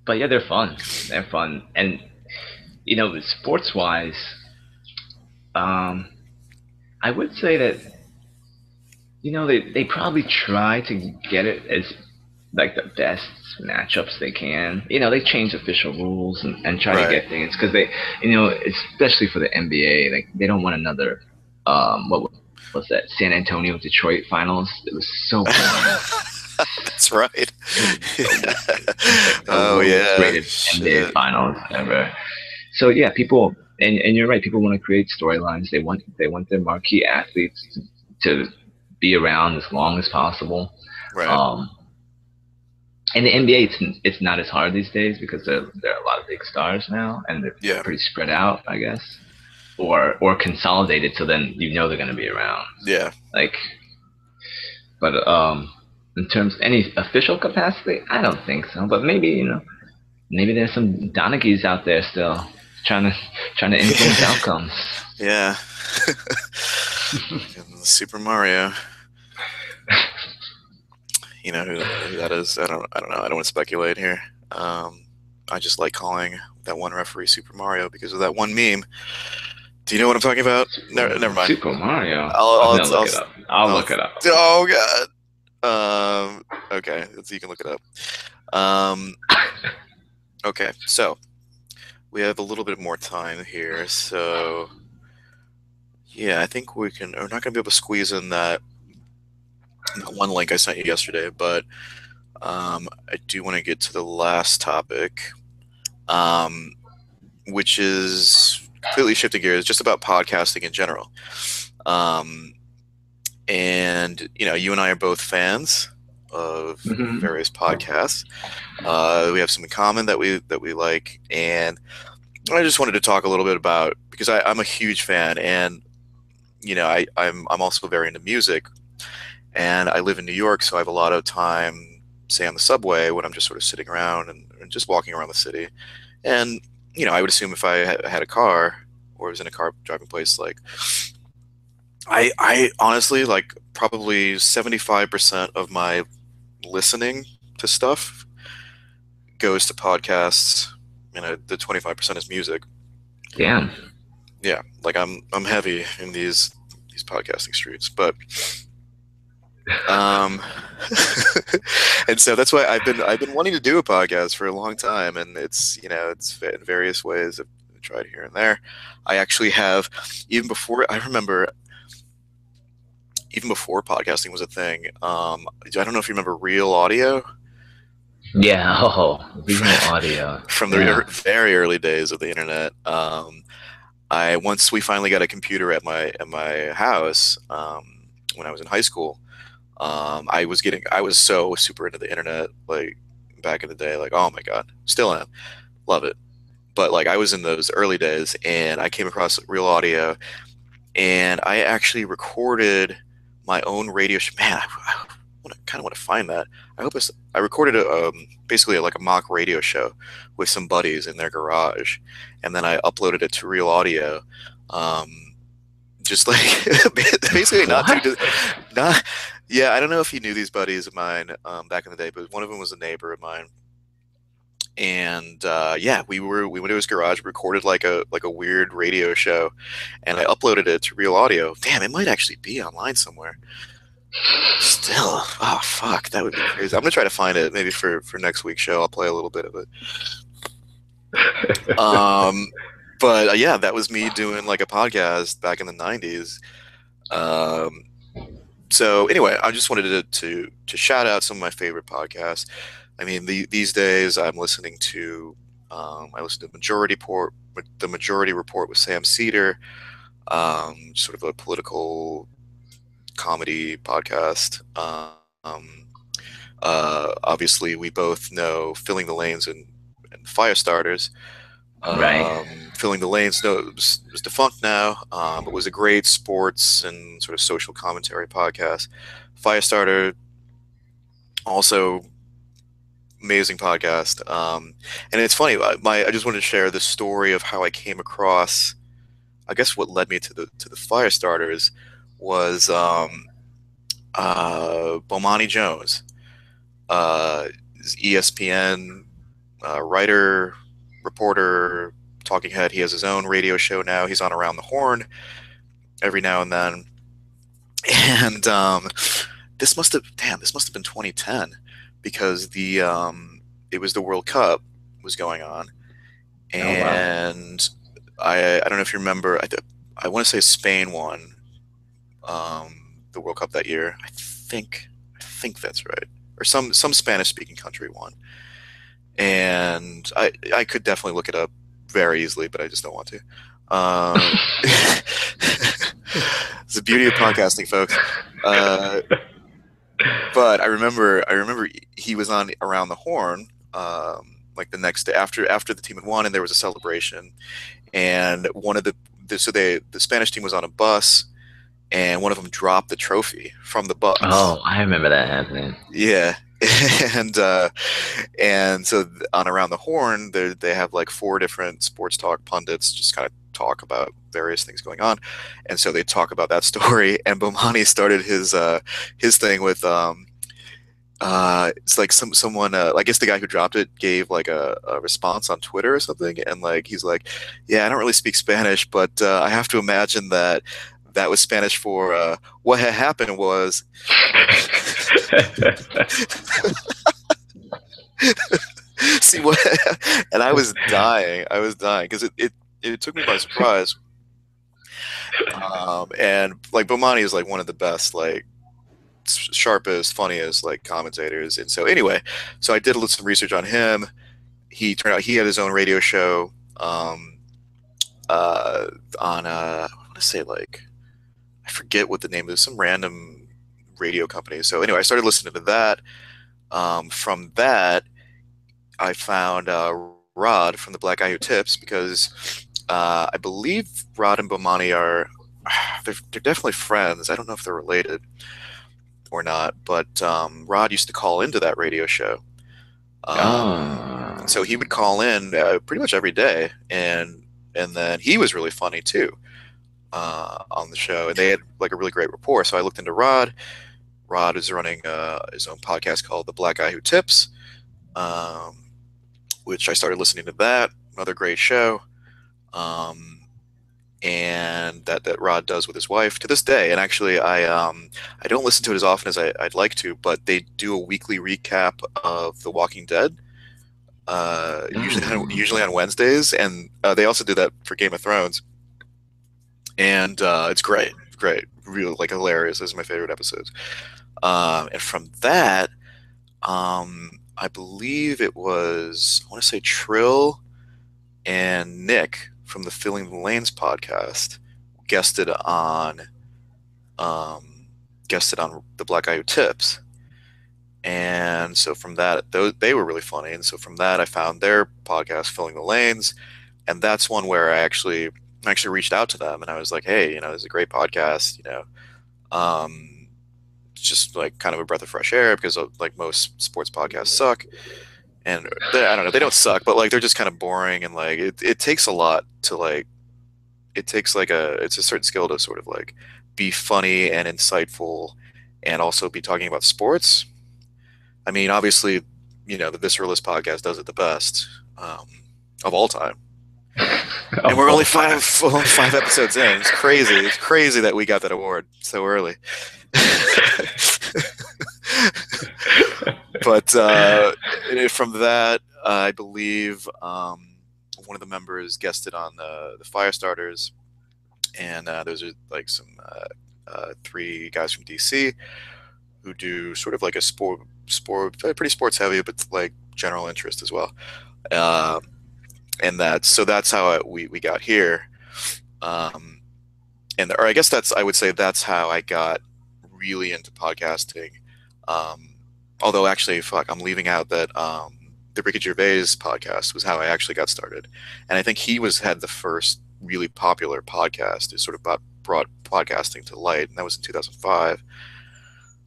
but yeah, they're fun. They're fun, and you know, sports wise, um, I would say that you know they they probably try to get it as like the best matchups they can. You know, they change official rules and, and try Right. to get things because they, you know, especially for the NBA, like they don't want another, um, what was that San Antonio Detroit finals? It was so. That's right. oh yeah. rated Shit. NBA finals ever. So yeah, people, and, and you're right. People want to create storylines. They want they want their marquee athletes to, to be around as long as possible. Right. Um, in the NBA, it's it's not as hard these days because there there are a lot of big stars now, and they're Yeah. pretty spread out, I guess, or or consolidated. So then you know they're going to be around. yeah. Like, but um, in terms of any official capacity, I don't think so. But maybe you know, maybe there's some Donaghy's out there still trying to trying to influence outcomes. Yeah. Super Mario. You know who, who that is? I don't. I don't know. I don't want to speculate here. Um, I just like calling that one referee Super Mario because of that one meme. Do you know what I'm talking about? Never, never mind. Super Mario. I'll- I'll- gonna look I'll- it up. I'll, I'll- look it up. Oh God. Um. Okay. So you can look it up. Um. Okay. So we have a little bit more time here. So yeah, I think we can. We're not going to be able to squeeze in that one link I sent you yesterday, but um, I do want to get to the last topic, um, which is completely shifting gears, just about podcasting in general. Um, and you know, you and I are both fans of Mhm. various podcasts. Uh, we have some in common that we that we like, and I just wanted to talk a little bit about because I, I'm a huge fan, and you know, I, I'm I'm also very into music, and I live in New York, so I have a lot of time, say on the subway, when I'm just sort of sitting around and, and just walking around the city, and you know, I would assume if I had, a car or was in a car driving place, like I I honestly like probably seventy five percent of my listening to stuff goes to podcasts, and know, the twenty five percent is music. Damn. Yeah, like I'm I'm heavy in these these podcasting streets, but um, and so that's why I've been I've been wanting to do a podcast for a long time, and it's you know it's in various ways. I've tried here and there. I actually have even before I remember even before podcasting was a thing. Um, I don't know if you remember Real Audio. Yeah, oh, Real Audio from the yeah. very early days of the internet. Um, I once we finally got a computer at my at my house um, when I was in high school. Um, I was getting I was so super into the internet like back in the day. Like oh my god, still am, love it. But like I was in those early days, and I came across Real Audio, and I actually recorded my own radio show. Man, I, I kind of want to find that. I hope it's. I recorded a um, basically like a mock radio show with some buddies in their garage, and then I uploaded it to Real Audio. Um, just like basically not too, not yeah. I don't know if you knew these buddies of mine um, back in the day, but one of them was a neighbor of mine and uh, yeah, we were we went to his garage, recorded like a like a weird radio show, and I uploaded it to Real Audio. Damn, it might actually be online somewhere. Still, oh fuck, that would be crazy. I'm gonna try to find it maybe for for next week's show. I'll play a little bit of it. um, but uh, yeah, that was me doing like a podcast back in the '90s. Um, so anyway, I just wanted to, to to shout out some of my favorite podcasts. I mean, the, these days I'm listening to um, I listen to Majority Report, the Majority Report with Sam Seder, um, sort of a political comedy podcast. Um, uh, obviously, we both know Filling the Lanes and, and Fire Starters. Right. Um, Filling the Lanes no, was, was defunct now, um, but was a great sports and sort of social commentary podcast. Firestarter also amazing podcast. Um, and it's funny. My I just wanted to share the story of how I came across. I guess what led me to the to the fire starters was um, uh, Bomani Jones, uh, ESPN uh, writer, reporter, talking head. He has his own radio show now. He's on Around the Horn every now and then. And um, this must have damn this must have been 2010 because the um, it was the World Cup was going on, and oh, wow. I I don't know if you remember I I want to say Spain won um, the World Cup that year. I think I think that's right, or some some Spanish speaking country won, and I I could definitely look it up very easily, but I just don't want to. Um, it's the beauty of podcasting, folks. Uh, but I remember, I remember he was on around the horn, um, like the next day after after the team had won, and there was a celebration, and one of the, the so they the Spanish team was on a bus, and one of them dropped the trophy from the bus. Oh, I remember that happening. Yeah, and uh, and so on around the horn, they have like four different sports talk pundits just kind of talk about various things going on, and so they talk about that story. And Bomani started his uh, his thing with um, uh, it's like some someone uh, I guess the guy who dropped it gave like a, a, response on Twitter or something, and like he's like, yeah, I don't really speak Spanish, but uh, I have to imagine that that was Spanish for uh, what had happened was. See what? and I was dying. I was dying because it, it it took me by surprise. Um, and like Bomani is like one of the best, like sharpest, funniest like commentators. And so anyway, so I did a little some research on him. He turned out he had his own radio show um, uh, on uh, I want to say like I forget what the name is, some random radio company. So anyway, I started listening to that. Um, from that, I found uh, Rod from the Black Guy Who Tips because uh, I believe Rod and Bomani are they're, they're, definitely friends. I don't know if they're related or not, but um, Rod used to call into that radio show. Um, oh. So he would call in uh, pretty much every day, and and then he was really funny too. uh, on the show, and they had like a really great rapport. So I looked into Rod. Rod is running uh, his own podcast called The Black Guy Who Tips, um, which I started listening to that. Another great show. Um, and that, that Rod does with his wife to this day. And actually, I um, I don't listen to it as often as I, would like to, but they do a weekly recap of The Walking Dead. Uh, usually, on, mm. usually on Wednesdays, and uh, they also do that for Game of Thrones. And uh, it's great, great, real like hilarious. Those are my favorite episodes. Um, and from that, um, I believe it was I want to say Trill and Nick from the Filling the Lanes podcast guested on um, guested on the Black Guy Tips. And so from that, those, they were really funny. And so from that, I found their podcast, Filling the Lanes, and that's one where I actually actually reached out to them and I was like, hey, you know, it's a great podcast. You know, um, just like kind of a breath of fresh air because uh, like most sports podcasts suck and they, I don't know, they don't suck, but like they're just kind of boring and like it, it takes a lot to like it takes like a it's a certain skill to sort of like be funny and insightful and also be talking about sports. I mean, obviously, you know, the Visceralist podcast does it the best um, of all time. and we're only five five episodes in. It's crazy. It's crazy that we got that award so early. but uh, from that, I believe um, one of the members guested on the, the Firestarters, and uh, those are like some uh, uh, three guys from DC who do sort of like a sport, sport, pretty sports heavy, but like general interest as well. Um, and that's so that's how I, we we got here. Um, and or I guess that's I would say that's how I got really into podcasting. Um, although actually, fuck, I'm leaving out that um, the Ricky Gervais podcast was how I actually got started, and I think he was had the first really popular podcast. that sort of brought, brought podcasting to light, and that was in 2005.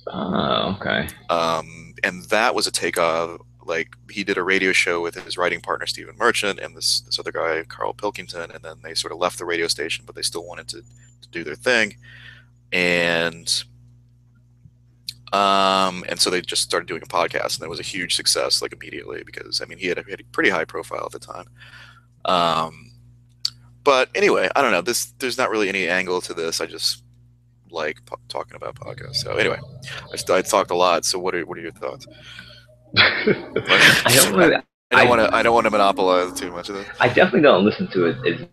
Oh, okay. Um, and that was a take of like he did a radio show with his writing partner Stephen Merchant and this this other guy Carl Pilkington, and then they sort of left the radio station, but they still wanted to, to do their thing, and um, and so they just started doing a podcast, and it was a huge success, like immediately, because I mean, he had a, he had a pretty high profile at the time. Um, but anyway, I don't know. This there's not really any angle to this. I just like po- talking about podcasts. So anyway, I, I talked a lot. So what are what are your thoughts? I don't. Want to. I don't want to monopolize too much of this. I definitely don't listen to it. As,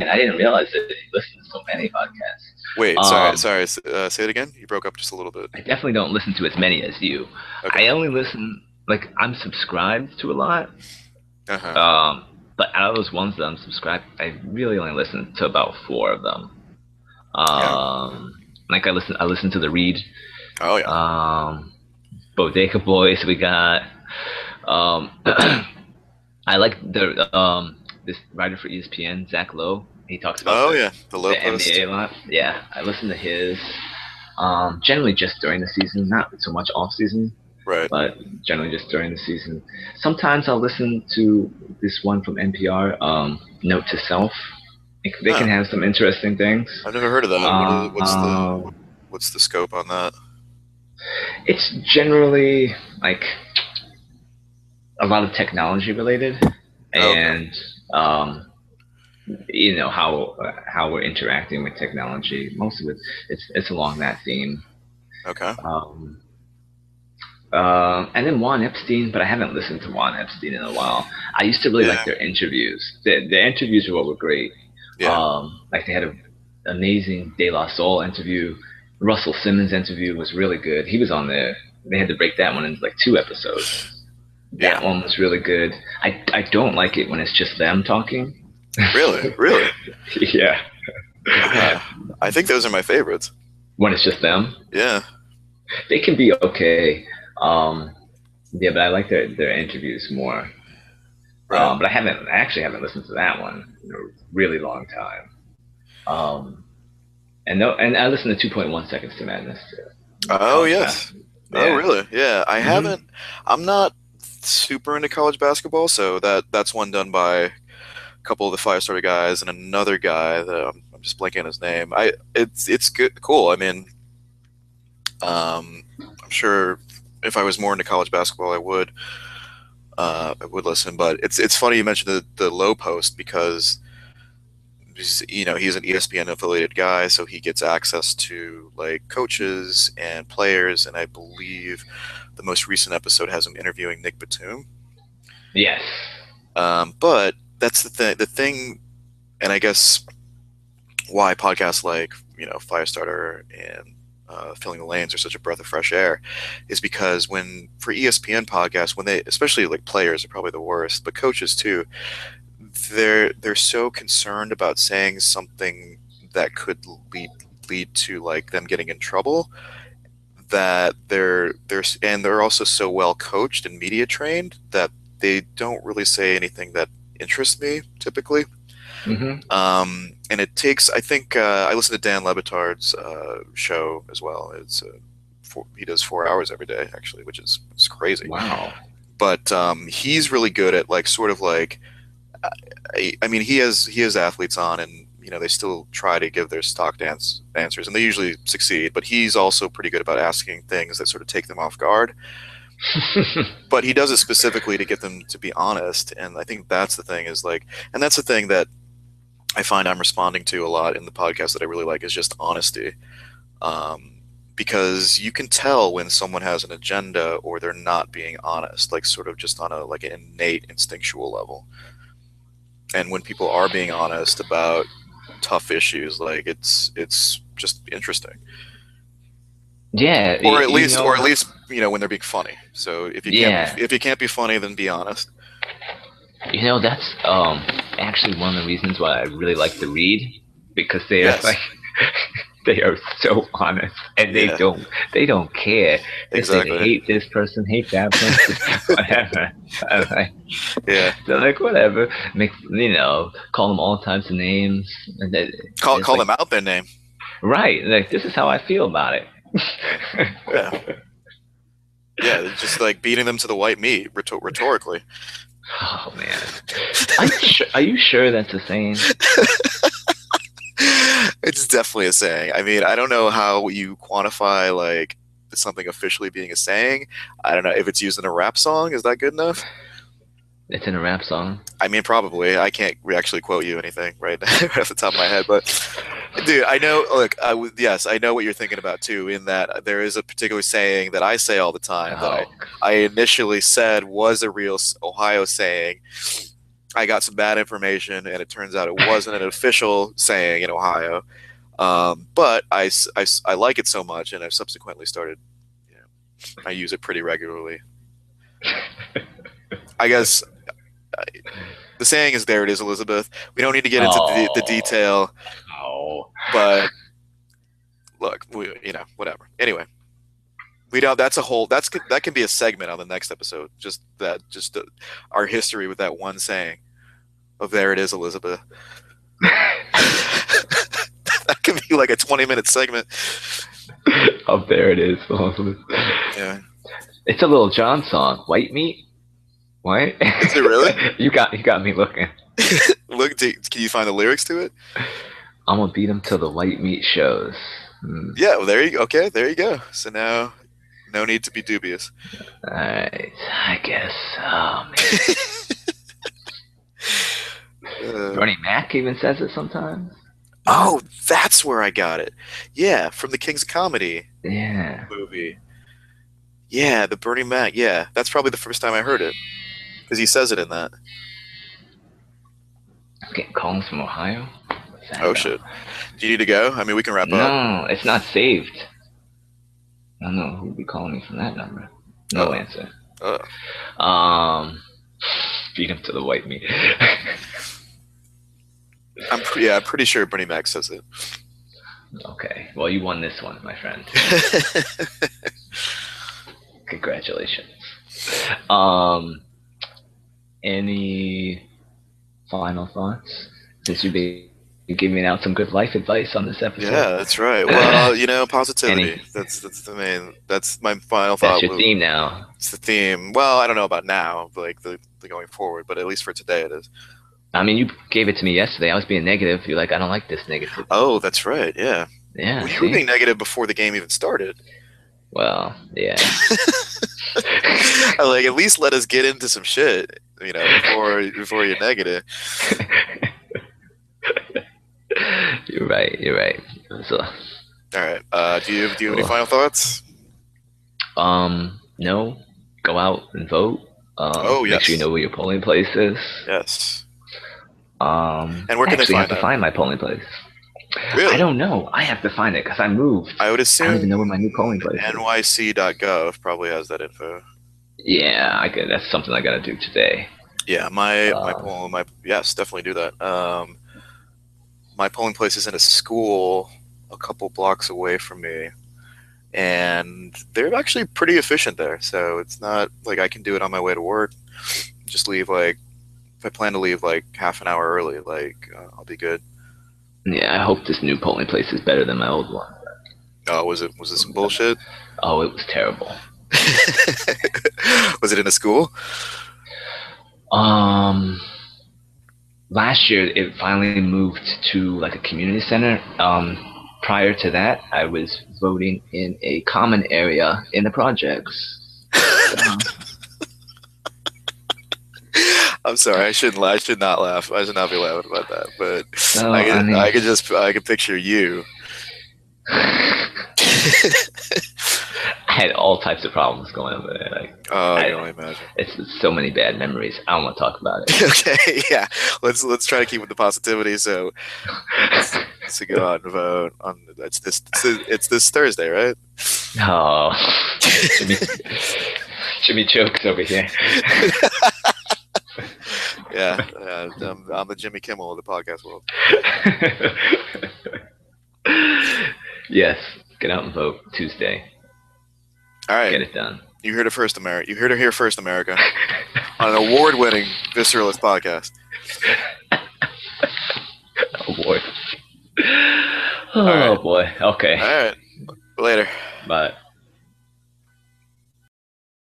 and I didn't realize that you listen to so many podcasts. Wait, sorry, um, sorry. Uh, say it again. You broke up just a little bit. I definitely don't listen to as many as you. Okay. I only listen like I'm subscribed to a lot. Uh-huh. Um, but out of those ones that I'm subscribed, I really only listen to about four of them. Um, yeah. like I listen, I listen to the Read. Oh yeah. Um, Bodega Boys. We got. Um, I like the um this writer for ESPN, Zach Lowe. He talks about oh the, yeah the, the NBA a lot. Yeah, I listen to his. Um, generally just during the season, not so much off season. Right. But generally just during the season. Sometimes I'll listen to this one from NPR, um, Note to Self. They, they huh. can have some interesting things. I've never heard of that. Uh, what's the um, what's the scope on that? It's generally like a lot of technology related, oh, and okay. um, you know how how we're interacting with technology. Most of it, it's it's along that theme. Okay. Um, uh, and then Juan Epstein, but I haven't listened to Juan Epstein in a while. I used to really yeah. like their interviews. The, the interviews were what were great. Yeah. Um, like they had an amazing De La Soul interview. Russell Simmons interview was really good. He was on there. They had to break that one into like two episodes. That yeah. one was really good. I I don't like it when it's just them talking. Really? Really? yeah. I think those are my favorites. When it's just them? Yeah. They can be okay. Um, yeah, but I like their, their interviews more. Right. Um, but I haven't, I actually haven't listened to that one in a really long time. Um, and no, and I listened to 2.1 Seconds to Madness too. Oh, yes. Yeah. Oh, really? Yeah. I mm-hmm. haven't, I'm not super into college basketball, so that that's one done by couple of the five starter guys and another guy that I'm, I'm just blanking on his name. I it's it's good, cool. I mean, um, I'm sure if I was more into college basketball, I would uh, I would listen. But it's it's funny you mentioned the the Lowe Post because you know he's an ESPN affiliated guy, so he gets access to like coaches and players, and I believe the most recent episode has him interviewing Nick Batum. Yes. Um, but that's the thing. The thing, and I guess why podcasts like you know Firestarter and uh, filling the lanes are such a breath of fresh air is because when for espn podcasts when they especially like players are probably the worst but coaches too they're they're so concerned about saying something that could lead lead to like them getting in trouble that they're they're and they're also so well coached and media trained that they don't really say anything that interests me typically Mm-hmm. um, and it takes, I think, uh, I listen to Dan Le Batard's uh, show as well. It's uh, four, he does four hours every day, actually, which is it's crazy. Wow. But um, he's really good at like sort of like, I, I mean, he has he has athletes on, and you know they still try to give their stock dance answers, and they usually succeed. But he's also pretty good about asking things that sort of take them off guard. but he does it specifically to get them to be honest, and I think that's the thing is like, and that's the thing that I find I'm responding to a lot in the podcast that I really like is just honesty. Um, because you can tell when someone has an agenda or they're not being honest, like sort of just on a like an innate instinctual level. And when people are being honest about tough issues, like it's it's just interesting. Yeah. Or at least know- or at least, you know, when they're being funny. So if you Yeah. can't if you can't be funny, then be honest. You know, that's um actually one of the reasons why I really like to read because they Yes. are like they are so honest and they Yeah. don't they don't care. They say Exactly. they hate this person, hate that person, whatever. Like, Yeah. they're like whatever. Make you know, call them all types of names. And they, Call call like- them out their name. Right. Like this is how I feel about it. Yeah. Yeah, just like beating them to the white meat rhetor- rhetorically. Oh man. Are you, sure, are you sure that's a saying? it's definitely a saying. I mean, I don't know how you quantify like something officially being a saying. I don't know if it's used in a rap song. Is that good enough? It's in a rap song. I mean, probably. I can't actually quote you anything right, right off the top of my head, but dude, I know. Look, I w- yes, I know what you're thinking about too. In that there is a particular saying that I say all the time that I, Oh, I initially said was a real Ohio saying. I got some bad information, and it turns out it wasn't an official saying in Ohio. Um, but I like it so much, and I've subsequently started. You know, I use it pretty regularly. I guess I, the saying is "There it is, Elizabeth." We don't need to get into the, the Oh. detail, oh. but look, we, you know, whatever. Anyway, we don't. That's a whole. That's that can be a segment on the next episode. Just that, just uh, our history with that one saying of "There it is, Elizabeth." that could be like a twenty-minute segment. oh, there it is. Yeah. It's a Lil Jon song. White meat. What? Is it really? you got you got me looking. Look, do, can you find the lyrics to it? I'm gonna beat him till the white meat shows. Hmm. Yeah. Well, there you. Go. Okay. There you go. So now, no need to be dubious. All right, I guess. Oh man, Uh, Bernie Mac even says it sometimes. Oh, that's where I got it. Yeah, from the King's Comedy Yeah. movie. Yeah, the Bernie Mac. Yeah, that's probably the first time I heard it because he says it in that. I'm getting calls from Ohio. What's Oh shit! Do you need to go? I mean, we can wrap up. No, it's not saved. I don't know who would be calling me from that number. No Oh. answer. Oh. Um, beat him to the white meat. I'm pre- yeah, I'm pretty sure Bernie Mac says it. okay, well you won this one, my friend. Congratulations. Um, any final thoughts? Since you've been giving out some good life advice on this episode. yeah, that's right. Well, you know, positivity. Any- That's that's the main. That's my final thought. That's your theme now. It's the theme. Well, I don't know about now, like the, the going forward, but at least for today, it is. I mean, you gave it to me yesterday. I was being negative. You're like, I don't like this negative. Oh, that's right. Yeah. Yeah. Well, you see? were being negative before the game even started. well, yeah. I like at least let us get into some shit, you know, before before you're negative. you're right. You're right. So, All right. Uh, do you do you have any final thoughts? um, no, go out and vote. Um, Oh, Make sure you know where your polling place is. Yes. Um, And where can I they find have that? to find my polling place. Really? I don't know. I have to find it because I moved. I would assume. I don't even know where my new polling place is. nyc.gov probably has that info. Yeah, I could, that's something I gotta do today. Yeah, my my Um, poll, my yes, definitely do that. Um, my polling place is in a school a couple blocks away from me, and they're actually pretty efficient there. So it's not like I can do it on my way to work. Just leave like if I plan to leave like half an hour early, like uh, I'll be good. Yeah, I hope this new polling place is better than my old one. Oh, was it was it some bullshit? Oh, it was terrible. was it in a school? Um, last year it finally moved to like a community center. Um, prior to that, I was voting in a common area in the projects. Um, I'm sorry, I shouldn't. I should not laugh. I should not be laughing about that. But No, I, could, I mean- I could just, I could picture you. I had all types of problems going over there. Like, Oh, I I- can only imagine. it's, it's so many bad memories. I don't want to talk about it. okay, yeah. Let's let's try to keep with the positivity. So, so go out and vote on. It's this. It's this, it's this Thursday, right? Oh, Jimmy, Jimmy chokes over here. Yeah, uh, I'm, I'm the Jimmy Kimmel of the podcast world. yes, get out and vote Tuesday. All right, Get it done. you heard it first, America. You heard it here first, America, on an award-winning Visceralist podcast. oh, boy. Oh right. boy. Okay. All right, later. Bye.